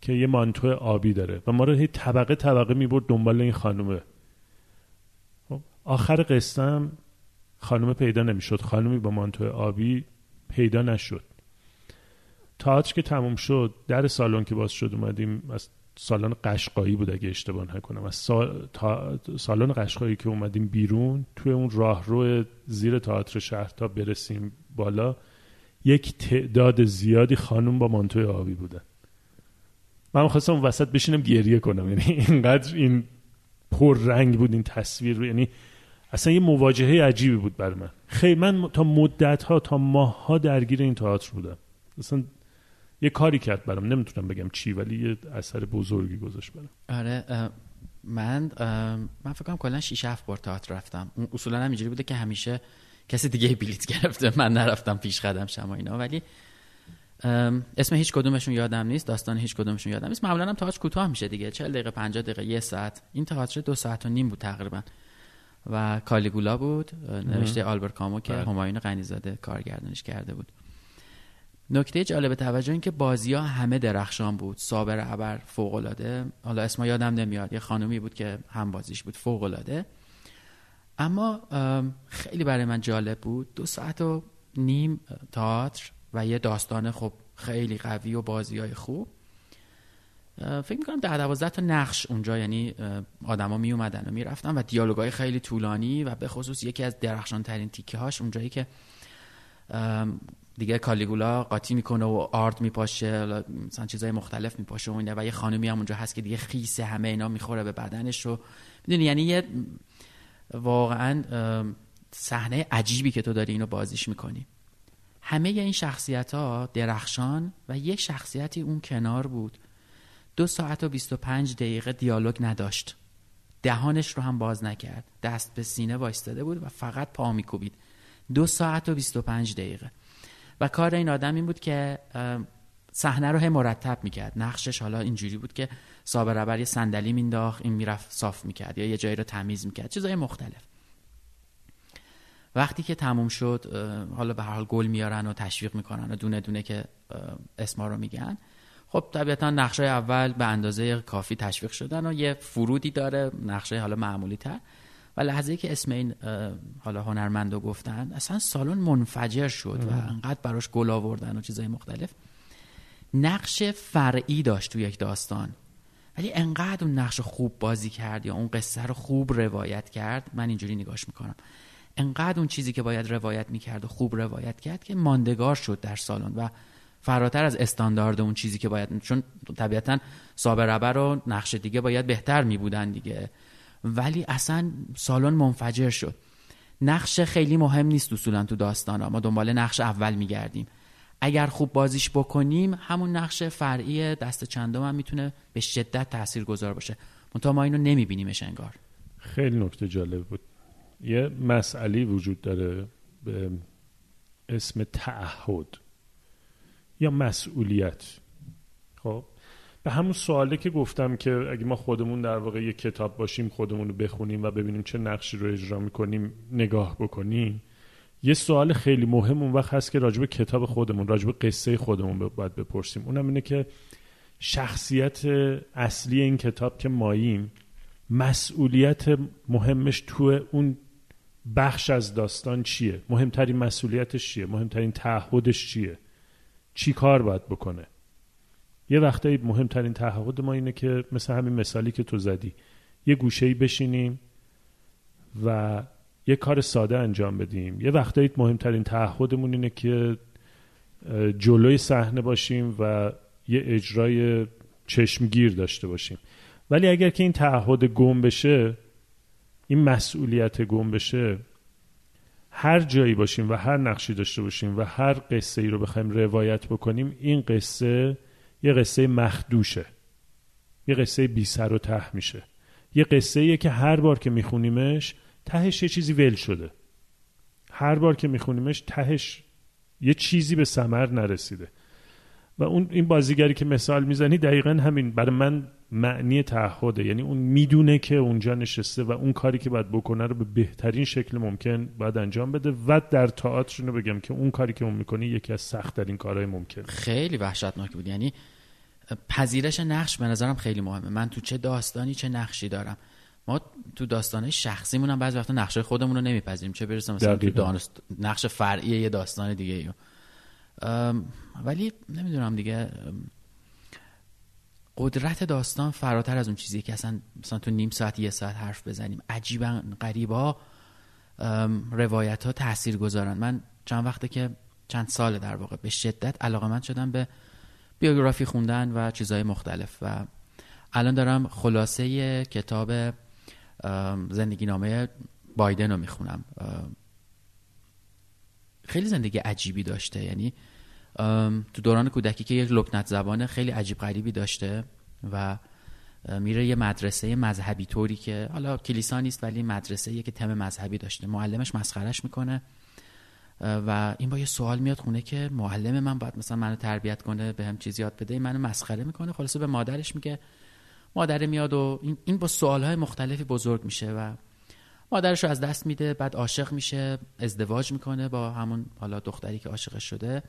که یه مانتو آبی داره و ما رو هی طبقه طبقه می‌برد دنبال این خانومه. خب، آخر قسم خانومه پیدا نمی‌شد. خانومی با مانتو آبی پیدا نشد. تاعتر که تموم شد در سالن که باز شد اومدیم از سالن قشقایی بود اگه اشتباه نکنم. از سال... تا... سالن قشقایی که اومدیم بیرون توی اون راهرو زیر تئاتر شهر تا برسیم بالا یک تعداد زیادی خانم با مانتوی آبی بودن. من خواستم وسط بشینم گریه کنم. یعنی اینقدر این پر رنگ بود این تصویر. یعنی اصلا یه مواجهه عجیبی بود بر من. خیلی من تا مدت ها تا ماه ها درگیر این تئاتر بودم. اصلا یه کاری کرد برام. نمی‌تونم بگم چی ولی یه اثر بزرگی گذاشت برام. آره من من فکر کنم کلا 6 7 بار تئاتر رفتم. اون اصولا هم اینجوری بوده که همیشه کسی دیگه بلیت گرفته من نرفتم پیش قدم شما اینا. ولی اسم هیچ کدومشون یادم نیست داستان هیچ کدومشون یادم نیست. معمولا هم تئاتر کوتاه میشه دیگه. 40 دقیقه 50 دقیقه یه ساعت. این تئاتر دو ساعت و نیم بود تقریبا. و کالیگولا بود نوشته آلبر کامو که بله. همایون غنیزاده کارگردانیش کرده بود. نکته جالب توجه این که بازی ها همه درخشان بود. صابر ابر فوق العاده حالا اسم یادم نمیاد. یه خانومی بود که هم بازیش بود فوق العاده اما خیلی برای من جالب بود. دو ساعت و نیم تئاتر و یه داستان خب خیلی قوی و بازی های خوب. فکر می‌کنم ده دوازده تا نقش اونجا یعنی آدما می اومدن و می‌رفتن و دیالوگای خیلی طولانی و به خصوص یکی از درخشان ترین تیکه هاش اونجایی که دیگه کالیگولا قاطی می‌کنه و آرد میپاشه مثلا چیزای مختلف میپاشه و اینه و یه خانومی هم اونجا هست که دیگه خیس همه اینا می‌خوره به بدنش رو. می‌دونی یعنی یه واقعا صحنه عجیبی که تو داری اینو بازیش می‌کنی. همه این شخصیت ها درخشان و یک شخصیتی اون کنار بود. دو ساعت و 25 دقیقه دیالوگ نداشت. دهانش رو هم باز نکرد. دست به سینه وایستاده بود و فقط پا میکوبید. دو ساعت و 25 دقیقه. و کار این آدم این بود که صحنه رو هم مرتب می‌کرد. نقشش حالا اینجوری بود که صابر ربر یه صندلی مینداخت این می‌رفت صاف می‌کرد یا یه جایی رو تمیز می‌کرد. چیزای مختلف. وقتی که تموم شد حالا به هر حال گل میارن و تشویق می‌کنن و دونه دونه که اسما رو میگن. خب طبیعتا نقشه اول به اندازه کافی تشویق شدن و یه فرودی داره. نقشه حالا معمولی تر و لحظه که اسم این حالا هنرمندو گفتن اصلا سالن منفجر شد و انقدر براش گل آوردن و چیزای مختلف. نقش فرعی داشت تو یک داستان. ولی انقدر اون نقش خوب بازی کرد یا اون قصه رو خوب روایت کرد من اینجوری نگاش می‌کنم. انقدر اون چیزی که باید روایت می‌کرد و خوب روایت کرد که ماندگار شد در سالن و فراتر از استاندارد اون چیزی که باید چون طبیعتا صابر ربر و نقش دیگه باید بهتر می بودن دیگه. ولی اصلا سالن منفجر شد. نقش خیلی مهم نیست اصولا تو داستان ها ما دنبال نقش اول میگردیم. اگر خوب بازیش بکنیم همون نقش فرعی دست چندم هم می‌تونه به شدت تأثیر گذار باشه. منتها ما اینو نمیبینیمش انگار. خیلی نکته جالب بود. یه مسئله وجود داره به اسم تعهد یا مسئولیت. خب به همون سواله که گفتم که اگه ما خودمون در واقع یه کتاب باشیم خودمون رو بخونیم و ببینیم چه نقشی رو اجرا می‌کنیم نگاه بکنیم. یه سوال خیلی مهم اون وقت هست که راجب کتاب خودمون راجب قصه خودمون باید بپرسیم. اونم اینه که شخصیت اصلی این کتاب که ماییم مسئولیت مهمش تو اون بخش از داستان چیه؟ مهمترین مسئولیتش چیه؟ مهمترین تعهدش چیه؟ چی کار باید بکنه؟ یه وقتایی مهمترین تعهد ما اینه که مثل همین مثالی که تو زدی یه گوشه بشینیم و یه کار ساده انجام بدیم. یه وقتایی مهمترین تعهدمون اینه که جلوی صحنه باشیم و یه اجرای چشمگیر داشته باشیم. ولی اگر که این تعهد گم بشه این مسئولیت گم بشه هر جایی باشیم و هر نقشی داشته باشیم و هر قصه ای رو بخوایم روایت بکنیم این قصه یه قصه مخدوشه. یه قصه بی سر و ته میشه. یه قصه ایه که هر بار که میخونیمش تهش یه چیزی ول شده. هر بار که میخونیمش تهش یه چیزی به سمر نرسیده. و اون این بازیگری که مثال می‌زنی دقیقا همین. برای من معنی تعهده. یعنی اون می‌دونه که اونجا نشسته و اون کاری که باید بکنه رو به بهترین شکل ممکن باید انجام بده و در تئاتر رو بگم که اون کاری که اون می‌کنه یکی از سخت ترین کارهای ممکن. خیلی وحشتناک بود. یعنی پذیرش نقش به نظرم خیلی مهمه. من تو چه داستانی چه نقشی دارم. ما تو داستانه شخصیمون هم بعضی وقتا نقشه خودمون رو نمیپذیریم. چه برسه مثلا تو نقش فرعی یه داستان دیگه ایو. ولی نمی‌دونم دیگه. قدرت داستان فراتر از اون چیزی که اصلا مثلا تو نیم ساعت یه ساعت حرف بزنیم. عجیبا قریبا روایت ها تاثیر گذارن من چند وقته که چند سال در واقع به شدت علاقه من شدم به بیوگرافی خوندن و چیزهای مختلف و الان دارم خلاصه کتاب زندگی نامه بایدن رو می‌خونم. خیلی زندگی عجیبی داشته. یعنی تو دوران کودکی که یک لکنت زبان خیلی عجیب غریبی داشته و میره یه مدرسه مذهبی طوری که حالا کلیسا نیست ولی مدرسه که تم مذهبی داشته. معلمش مسخرش می‌کنه. و این با یه سوال میاد خونه که معلم من باید مثلا منو تربیت کنه به هم چیزی یاد بده منو مسخره می‌کنه. خلاصه به مادرش میگه. مادر میاد و این, با سوال های مختلفی بزرگ میشه و مادرش رو از دست میده بعد عاشق میشه ازدواج می‌کنه با همون حالا دختری که عاشقش شده.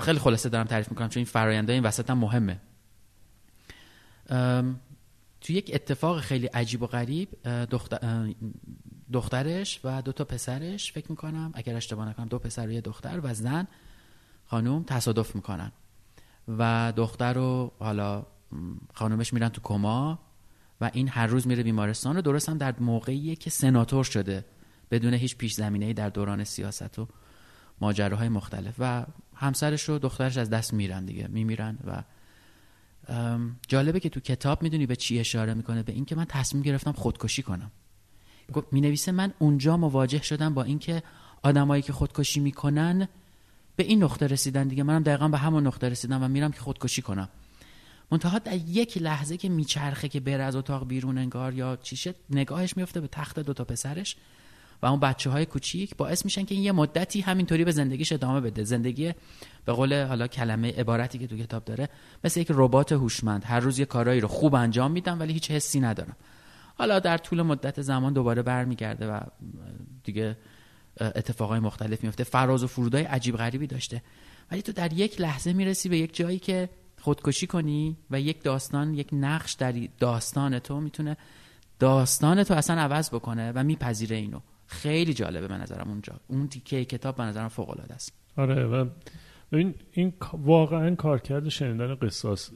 خیلی خلاصه دارم تعریف می‌کنم چون این فراینده این وسط هم مهمه. تو یک اتفاق خیلی عجیب و غریب دختر دخترش و دو تا پسرش فکر می‌کنم اگر اشتباه نکنم دو پسر و یه دختر و زن خانوم تصادف می‌کنن. و دختر رو حالا خانومش میرن تو کما. و این هر روز میره بیمارستان و درست هم در موقعیه که سناتور شده بدون هیچ پیش زمینه در دوران سیاست و ماجراهای مختلف. و همسرش و دخترش از دست میرن دیگه میمیرن و جالبه که تو کتاب می‌دونی به چی اشاره می‌کنه؟ به اینکه من تصمیم گرفتم خودکشی کنم. می نویسه من اونجا مواجه شدم با اینکه آدمایی که خودکشی می‌کنن به این نقطه رسیدن. دیگه منم دقیقا به همون نقطه رسیدم و میرم که خودکشی کنم. منتها در یک لحظه که میچرخه که بره از اتاق بیرون انگار یا چیشه نگاهش میفته به تخت دوتا پسرش و اون بچه های کوچیک باعث میشن که این یه مدتی همینطوری به زندگیش ادامه بده. زندگی به قول حالا کلمه عبارتی که تو کتاب داره مثل یک ربات هوشمند. هر روز یه کارایی رو خوب انجام میدم ولی هیچ حسی ندارم حالا در طول مدت زمان دوباره برمیگرده و دیگه اتفاقای مختلف میفته فراز و فرودای عجیب غریبی داشته. ولی تو در یک لحظه می‌رسی به یک جایی که خودکشی کنی و یک داستان یک نقش در داستان تو می‌تونه داستان تو اصلا عوض بکنه و میپذیره اینو. خیلی جالبه به نظرم اونجا. اون تیکه کتاب به نظرم فوق العاده است. آره و این این واقعا کارکرد شنیدن قصاص.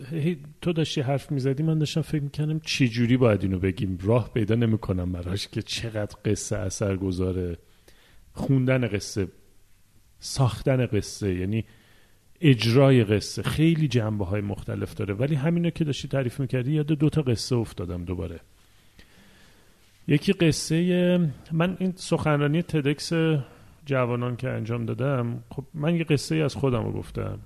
تو داشتی حرف می‌زدی من داشتم فکر می‌کنم چی جوری باید اینو بگیم. راه پیدا نمی‌کنم براش که چقدر قصه اثر گذاره خوندن قصه ساختن قصه یعنی اجرای قصه. خیلی جنبه های مختلف داره. ولی همینو که داشتی تعریف می‌کردی یاد دو تا قصه افتادم دوباره. یکی قصه من این سخنرانی تدکس جوانان که انجام دادم خب من یه قصه از خودم رو گفتم.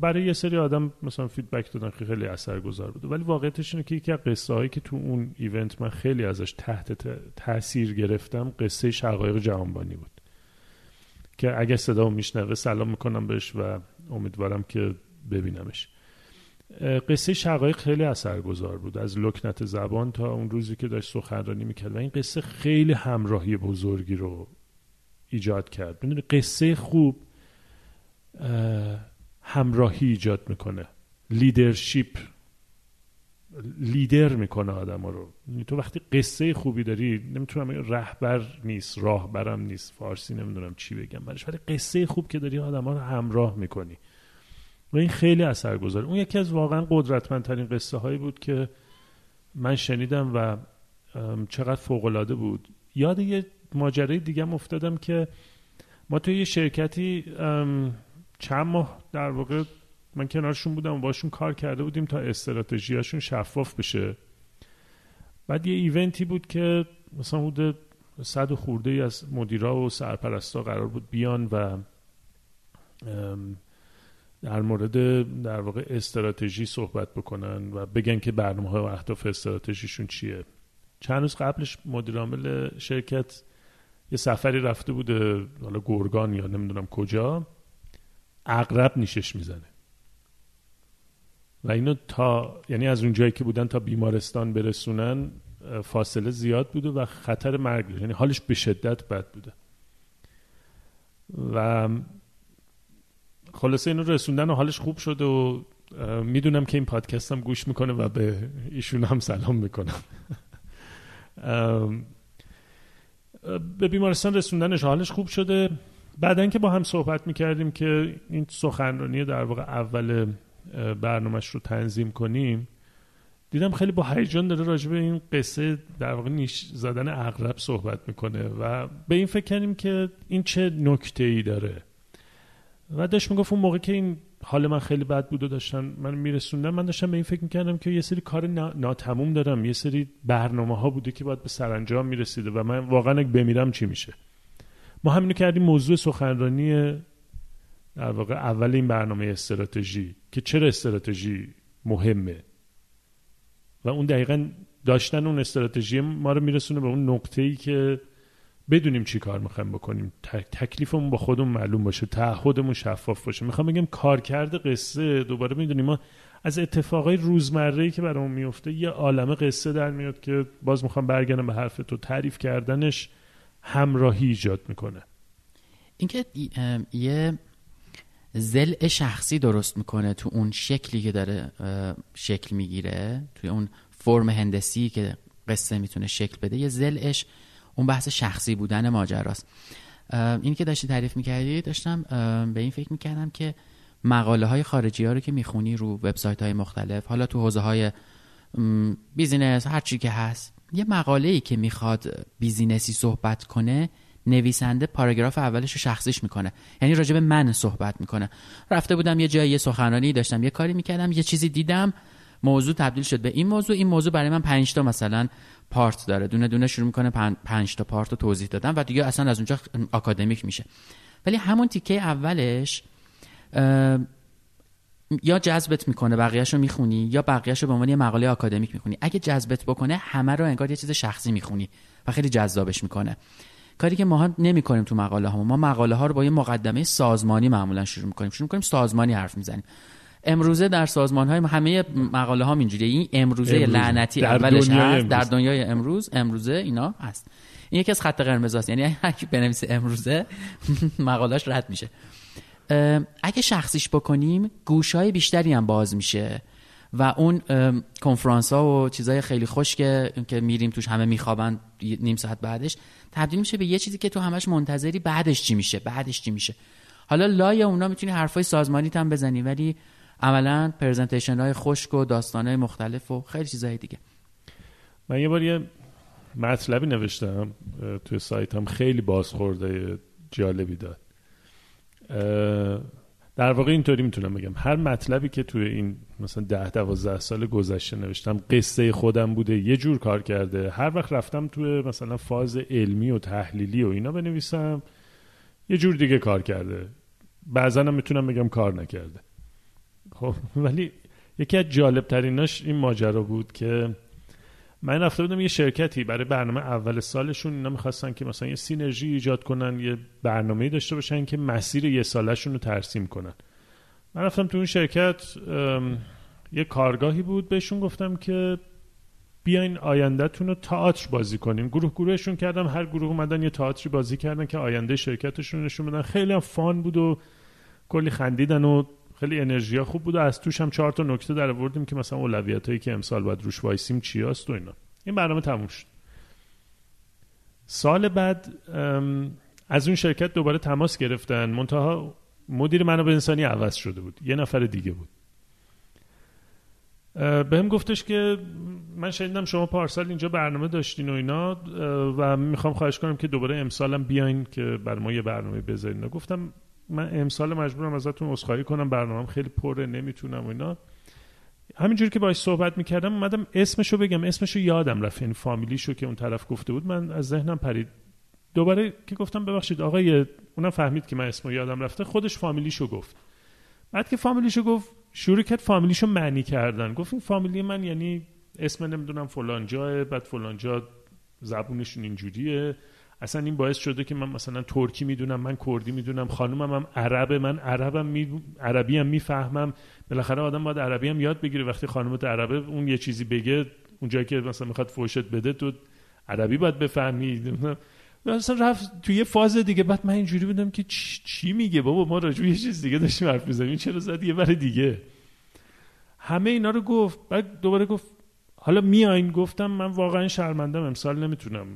برای یه سری آدم مثلا فیدبک دادن که خیلی اثرگذار بود. ولی واقعیتش اینه که یکی از قصه هایی که تو اون ایونت من خیلی ازش تحت تاثیر گرفتم قصه شقایق جهانبانی بود. که اگه صدا میشنوه سلام می‌کنم بهش و امیدوارم که ببینمش. قصه شقایق خیلی اثرگذار بود. از لکنت زبان تا اون روزی که داشت سخنرانی می‌کرد. و این قصه خیلی همراهی بزرگی رو ایجاد کرد. می‌دونی قصه خوب همراهی ایجاد می‌کنه. لیدرشیپ لیدر می‌کنه آدم رو. یعنی تو وقتی قصه خوبی داری نمی‌تونم رهبر نیست راهبرم نیست فارسی نمی‌دونم چی بگم برش ولی قصه خوب که داری آدم رو همراه می‌کنی. و این خیلی اثر گذاره اون یکی از واقعا قدرتمندترین قصه هایی بود که من شنیدم و چقدر فوقالعاده بود. یاد یه ماجرای دیگه افتادم که ما توی یه شرکتی چند ماه در واقع من کنارشون بودم و باشون کار کرده بودیم تا استراتژیاشون شفاف بشه. بعد یه ایونتی بود که مثلا حدود صد و خورده ای از مدیرا و سرپرستا قرار بود بیان و در مورد در واقع استراتژی صحبت بکنن و بگن که برنامه های و اهداف استراتژیشون چیه. چند روز قبلش مدیر عامل شرکت یه سفری رفته بوده حالا گرگان یا نمی‌دونم کجا اقرب نیشش می‌زنه. و اینو تا یعنی از اون جایی که بودن تا بیمارستان برسونن فاصله زیاد بوده و خطر مرگ یعنی حالش به شدت بد بوده. و خلاصه اینو رسوندن و حالش خوب شده و می‌دونم که این پادکست هم گوش می‌کنه و به ایشون هم سلام می‌کنم. به بیمارستان رسوندنش حالش خوب شده. بعدا که با هم صحبت می‌کردیم که این سخنرانی در واقع اول برنامهش رو تنظیم کنیم. دیدم خیلی با هیجان داره راجع به این قصه در واقع نیش زدن اغرب صحبت می‌کنه و به این فکر کردیم که این چه نکته ای داره. و داشت می‌گفت اون موقع که این حال من خیلی بد بود و داشتن من میرسوندم من داشتم به این فکر می‌کردم که یه سری کار ناتموم دارم. یه سری برنامه ها بوده که باید به سرانجام می‌رسیده و من واقعا اگه بمیرم چی میشه. ما همینو کردیم موضوع سخنرانی در واقع اول این برنامه استراتژی که چرا استراتژی مهمه؟ و اون دقیقا داشتن اون استراتژی ما رو میرسونه به اون نقطه ای که بدونیم چی کار می‌خوایم بکنیم. تکلیفمون با خودمون معلوم باشه تعهدمون شفاف باشه. می‌خوام بگم کارکرد قصه دوباره می‌دونیم ما از اتفاقای روزمره که برامون میفته یه عالمه قصه در میاد که باز می‌خوام برگردم به حرف تو. تعریف کردنش همراهی ایجاد می‌کنه. اینکه یه زل شخصی درست می‌کنه تو اون شکلی که داره شکل می‌گیره توی اون فرم هندسی که قصه می‌تونه شکل بده یه ضلعش اون بحث شخصی بودن ماجراست. این که داشتی تعریف می‌کردی داشتم به این فکر می‌کردم که مقاله های خارجی ها رو که می‌خونی رو وبسایت های مختلف حالا تو حوزه های business هر چی که هست یه مقاله ای که می‌خواد business ی صحبت کنه نویسنده پاراگراف اولش رو شخصیش می‌کنه. یعنی راجب من صحبت می‌کنه. رفته بودم یه جایی سخنرانی داشتم یه کاری می‌کردم یه چیزی دیدم. موضوع تبدیل شد به این موضوع. این موضوع برای من پنج تا مثلا پارت داره. دونه دونه شروع می‌کنه پنج تا پارت رو توضیح دادن و دیگه اصلا از اونجا آکادمیک میشه. ولی همون تیکه اولش یا جذبت می‌کنه بقیهش رو می‌خونی یا بقیهش رو به عنوان یه مقاله آکادمیک می‌خونی. اگه جذبت بکنه همه رو انگار یه چیز شخصی می‌خونی و خیلی جذابش می‌کنه. کاری که ما نمی کنیم تو مقاله ها. ما مقاله ها رو با یه مقدمه سازمانی معمولا شروع می‌کنیم. شروع می‌کنیم سازمانی حرف می‌زنیم. امروزه در سازمان های همه مقاله ها اینجوریه. این امروزه, امروزه. لعنتی در اولش هست در دنیای امروز امروزه اینا هست. این یکی از خط قرمز هست یعنی اگه بنویسه امروزه مقالهش رد میشه. اگه شخصیش بکنیم گوشای بیشتری هم باز میشه. و اون کنفرانس ها و چیزای خیلی خوش که که میریم توش همه میخوابن نیم ساعت بعدش تبدیل میشه به یه چیزی که تو همش منتظری بعدش چی میشه بعدش چی میشه. حالا لای اونا می‌تونی حرفای سازمانی هم بزنی ولی عملا پرزنتیشن های خشک و داستان های مختلف و خیلی چیزهای دیگه. من یه بار یه مطلبی نوشتم توی سایتم خیلی بازخورده جالبی داد. در واقع اینطوری می‌تونم بگم. هر مطلبی که توی این مثلا ده دوازده سال گذشته نوشتم قصه خودم بوده یه جور کار کرده. هر وقت رفتم توی مثلا فاز علمی و تحلیلی و اینا بنویسم یه جور دیگه کار کرده. بعضا هم می‌تونم بگم کار نکرده. خب ولی یکی از جالب تریناش این ماجرا بود که من رفته بودم یه شرکتی برای برنامه اول سالشون اینا می‌خواستن که مثلا یه سینرژی ایجاد کنن یه برنامه داشته باشن که مسیر یه سالشون رو ترسیم کنن. من رفتم تو اون شرکت یه کارگاهی بود بهشون گفتم که بیاین آیندهتون رو تئاتر بازی کنیم. گروه گروهشون کردم هر گروه اومدن یه تئاتری بازی کردن که آینده شرکتشون نشون بدن. خیلی هم فان بود و کلی خندیدن و خیلی انرژی خوب بود و از توش هم چهار تا نکته در آوردیم که مثلا اولویت هایی که امسال باید روش وایسیم چیاست و اینا. این برنامه تموم شد. سال بعد از اون شرکت دوباره تماس گرفتن. منتها مدیر منابع انسانی عوض شده بود. یه نفر دیگه بود. به هم گفتش که من شنیدم شما پارسال اینجا برنامه داشتین و اینا و می‌خوام خواهش کنم که دوباره امسالم بیاین که بر ما یه برنامه بذارین. گفتم من امسال مجبورم ازتون عذرخواهی کنم برنامه خیلی پره نمی‌تونم و اینا. همینجوری که باش صحبت می‌کردم اومدم اسمشو بگم اسمشو یادم رفت این فامیلیشو که اون طرف گفته بود. من از ذهنم پرید. دوباره که گفتم ببخشید آقای اونم فهمید که من اسمو یادم رفته خودش فامیلیشو گفت. بعد که فامیلیشو گفت شروع کرد فامیلیشو معنی کردن. گفت این فامیلی من یعنی اسم نمی‌دونم فلان جاه بعد فلان جا زبونشون اینجوریه. اصلا این باعث شده که من مثلا ترکی می‌دونم من کردی می‌دونم خانومم هم عرب من عربم می... عربی هم می‌فهمم. بالاخره آدم باید عربی هم یاد بگیره. وقتی خانومت عربه اون یه چیزی بگه اونجایی که مثلا می‌خواد فوشت بده تو عربی باید بفهمی. مثلا رفت توی یه فاز دیگه. بعد من اینجوری بودم که چی میگه بابا؟ ما راجع یه چیز دیگه داشتیم حرف می‌زنیم چرا زد؟ یه بر دیگه. همه اینا رو گفت. بعد دوباره گفت حالا میاین؟ گفتم من واقعا شرمندم. امسال نمی‌تونم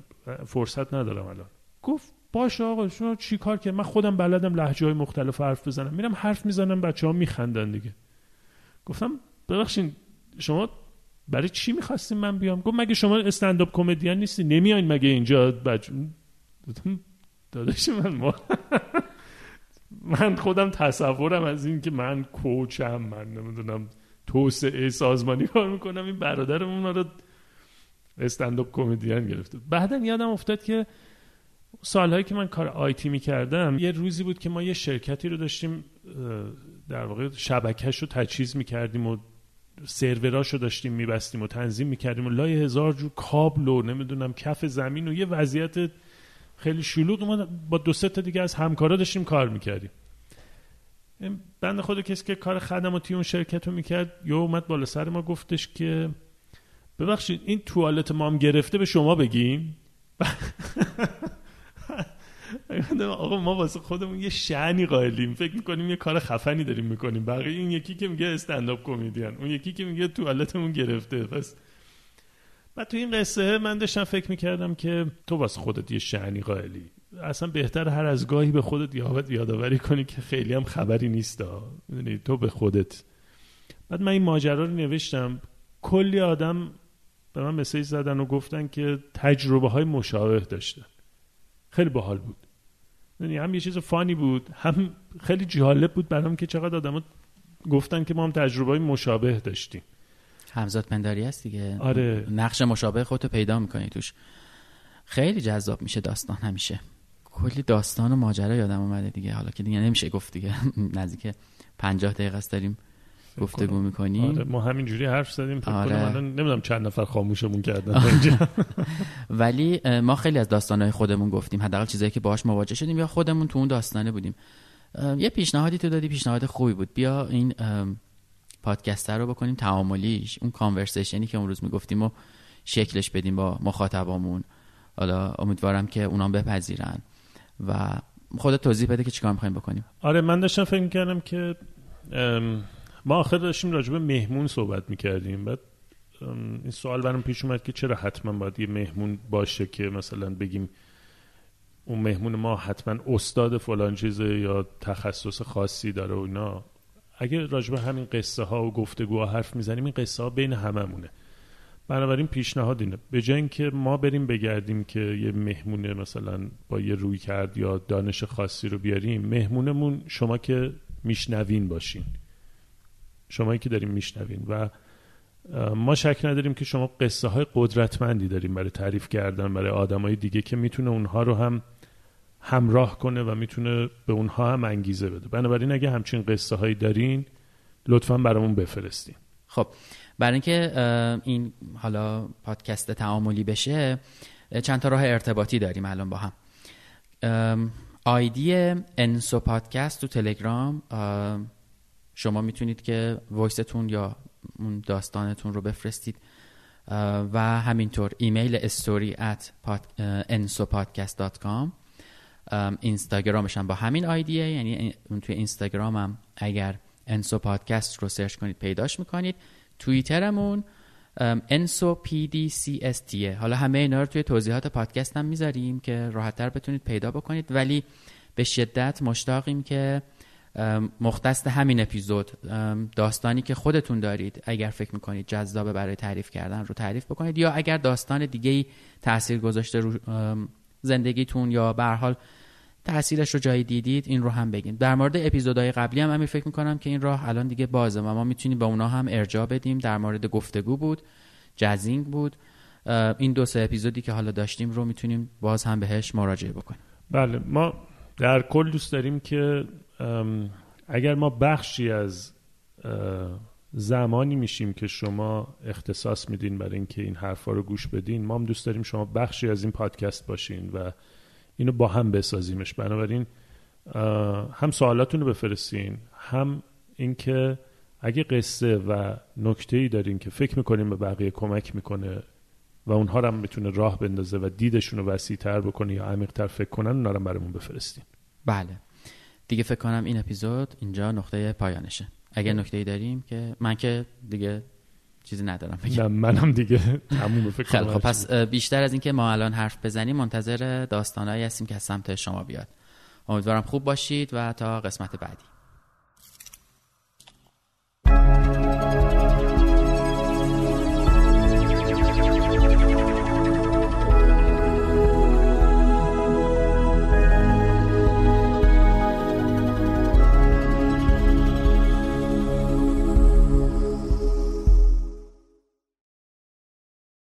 فرصت ندارم الان. گفت باشه آقا شما چی کار کرد من خودم بلدم لحجه های مختلف حرف بزنم. میرم حرف می‌زنم بچه ها میخندن دیگه. گفتم ببخشین شما برای چی می‌خواستیم من بیام؟ گفت مگه شما استنداپ کمدین نیستی؟ نمیاین مگه اینجا؟ بچه داداش من ما من خودم تصورم از این که من کوچم من نمی‌دونم توسعه سازمانی کار می‌کنم این برادرمون رو استنداپ کمدین گرفته. بعدا یادم افتاد که سالهایی که من کار آیتی می‌کردم یه روزی بود که ما یه شرکتی رو داشتیم در واقع شبکهش رو تجهیز می‌کردیم و سروراش رو داشتیم میبستیم و تنظیم می‌کردیم و لای هزار جور کابل و نمی‌دونم کف زمین و یه وضعیت خیلی شلوغ ما با دو سه تا دیگه از همکارا داشتیم کار می‌کردیم. بند خود کسی که کار خدماتی اون شرکت رو می‌کرد یه اومد بالا سر ما گفتش که ببخشید این توالت ما هم گرفته به شما بگیم؟ آقا ما واسه خودمون یه شعنی قائلیم. فکر می‌کنیم یه کار خفنی داریم می‌کنیم. بقیه این یکی که میگه استنداپ کمدین اون یکی که میگه توالتمون گرفته. پس و تو این قصه من داشتم فکر می‌کردم که تو واسه خودت یه شعنی قائلی. اصلا بهتر هر از گاهی به خودت یادآوری کنی که خیلی هم خبری نیست تو به خودت. بعد من این ماجرا رو نوشتم. کلی آدم به من مسیج زدن و گفتن که تجربه های مشابه داشتن. خیلی باحال بود. یعنی هم یه چیز فانی بود هم خیلی جالب بود برام که چقدر آدم گفتن که ما هم تجربه های مشابه داشتیم. همزاد پنداری هست دیگه آره. نقش مشابه خودتو پیدا می‌کنی توش. خیلی جذاب میشه داستان همیشه. کلی داستان و ماجرا یادم اومده دیگه. حالا که دیگه نمیشه گفت دیگه. نزدیک پنجاه دقیقه است داریم. گفتگو می‌کنیم آره ما همینجوری حرف زدیم فکر آره. کنم نمی‌دونم چند نفر خاموشمون کردن اینجا. ولی ما خیلی از داستانهای خودمون گفتیم. حداقل چیزایی که باهاش مواجه شدیم یا خودمون تو اون داستانه بودیم. یه پیشنهادی تو دادی پیشنهاد خوبی بود. بیا این ام، پادکست رو بکنیم تعاملیش اون کانورسیشنی که اون روز می‌گفتیم و شکلش بدیم با مخاطبامون. حالا امیدوارم که اونام بپذیرن. و خودت توضیح بده که چیکار می‌خوایم بکنیم. آره من داشتم فکر می‌کردم که ما آخر داشتیم راجع مهمون صحبت می‌کردیم. بعد این سوال برام پیش اومد که چرا حتما باید یه مهمون باشه که مثلا بگیم اون مهمون ما حتما استاد فلان چیزه یا تخصص خاصی داره و اینا. اگه راجع همین قصه ها و گفتگوها حرف می‌زنیم این قصه ها بین هممونه. بنابراین پیشنهاد اینه. به جای اینکه ما بریم بگردیم که یه مهمونه مثلا با یه روی کرد یا دانش خاصی رو بیاریم مهمونمون شما که میشنوین باشین. شمایی که داریم میشنوین و ما شک نداریم که شما قصه های قدرتمندی داریم برای تعریف کردن برای آدمای دیگه که می‌تونه اونها رو هم همراه کنه و می‌تونه به اونها هم انگیزه بده. بنابراین اگه همچین قصه هایی دارین لطفا برامون بفرستین. خب برای اینکه این حالا پادکست تعاملی بشه چند تا راه ارتباطی داریم الان با هم. آیدی انسو پادکست تو تلگرام شما می‌تونید که وایستون یا اون داستانتون رو بفرستید. و همینطور ایمیل استوری at ensopodcast.com ام، اینستاگرامش هم با همین آیدیه یعنی توی اینستاگرامم اگر انسو پادکست رو search کنید پیداش می‌کنید. توییترمون انسو PDCST یه حالا همه اینا رو توی توضیحات پادکست هم می‌ذاریم که راحتتر بتونید پیدا بکنید. ولی به شدت مشتاقیم که مختص همین اپیزود. داستانی که خودتون دارید اگر فکر می‌کنید جذابه برای تعریف کردن رو تعریف بکنید. یا اگر داستان دیگه ای تاثیر گذاشته رو زندگیتون یا به حال تاثیرش رو جایی دیدید این رو هم بگین. در مورد اپیزودهای قبلی هم امیر فکر می‌کنم که این راه الان دیگه بازه. و ما می‌تونیم به اونا هم ارجاع بدیم. در مورد گفتگو بود جزینگ بود. این دو سه اپیزودی که حالا داشتیم رو می‌تونیم باز هم بهش مراجعه بکنیم. بله ما در کل دوست داریم که اگر ما بخشی از زمانی میشیم که شما اختصاص میدین برای اینکه این حرفا رو گوش بدین ما هم دوست داریم شما بخشی از این پادکست باشین و اینو با هم بسازیمش. بنابراین هم سوالاتون رو بفرستین هم اینکه اگه قصه و نکته ای دارین که فکر می‌کنین به بقیه کمک می‌کنه و اونها رو هم می‌تونه راه بندازه و دیدشون رو وسیع تر بکنه یا عمیق تر فکر کنن اونا رو برامون بفرستین. بله. دیگه فکر کنم این اپیزود اینجا نقطه پایانشه. اگر نکته ای داریم که من که دیگه چیزی ندارم بگم. نه منم دیگه تموم فکر خیلی خب پس بیشتر از اینکه ما الان حرف بزنیم منتظر داستانهایی هستیم که از سمت شما بیاد. امیدوارم خوب باشید و تا قسمت بعدی.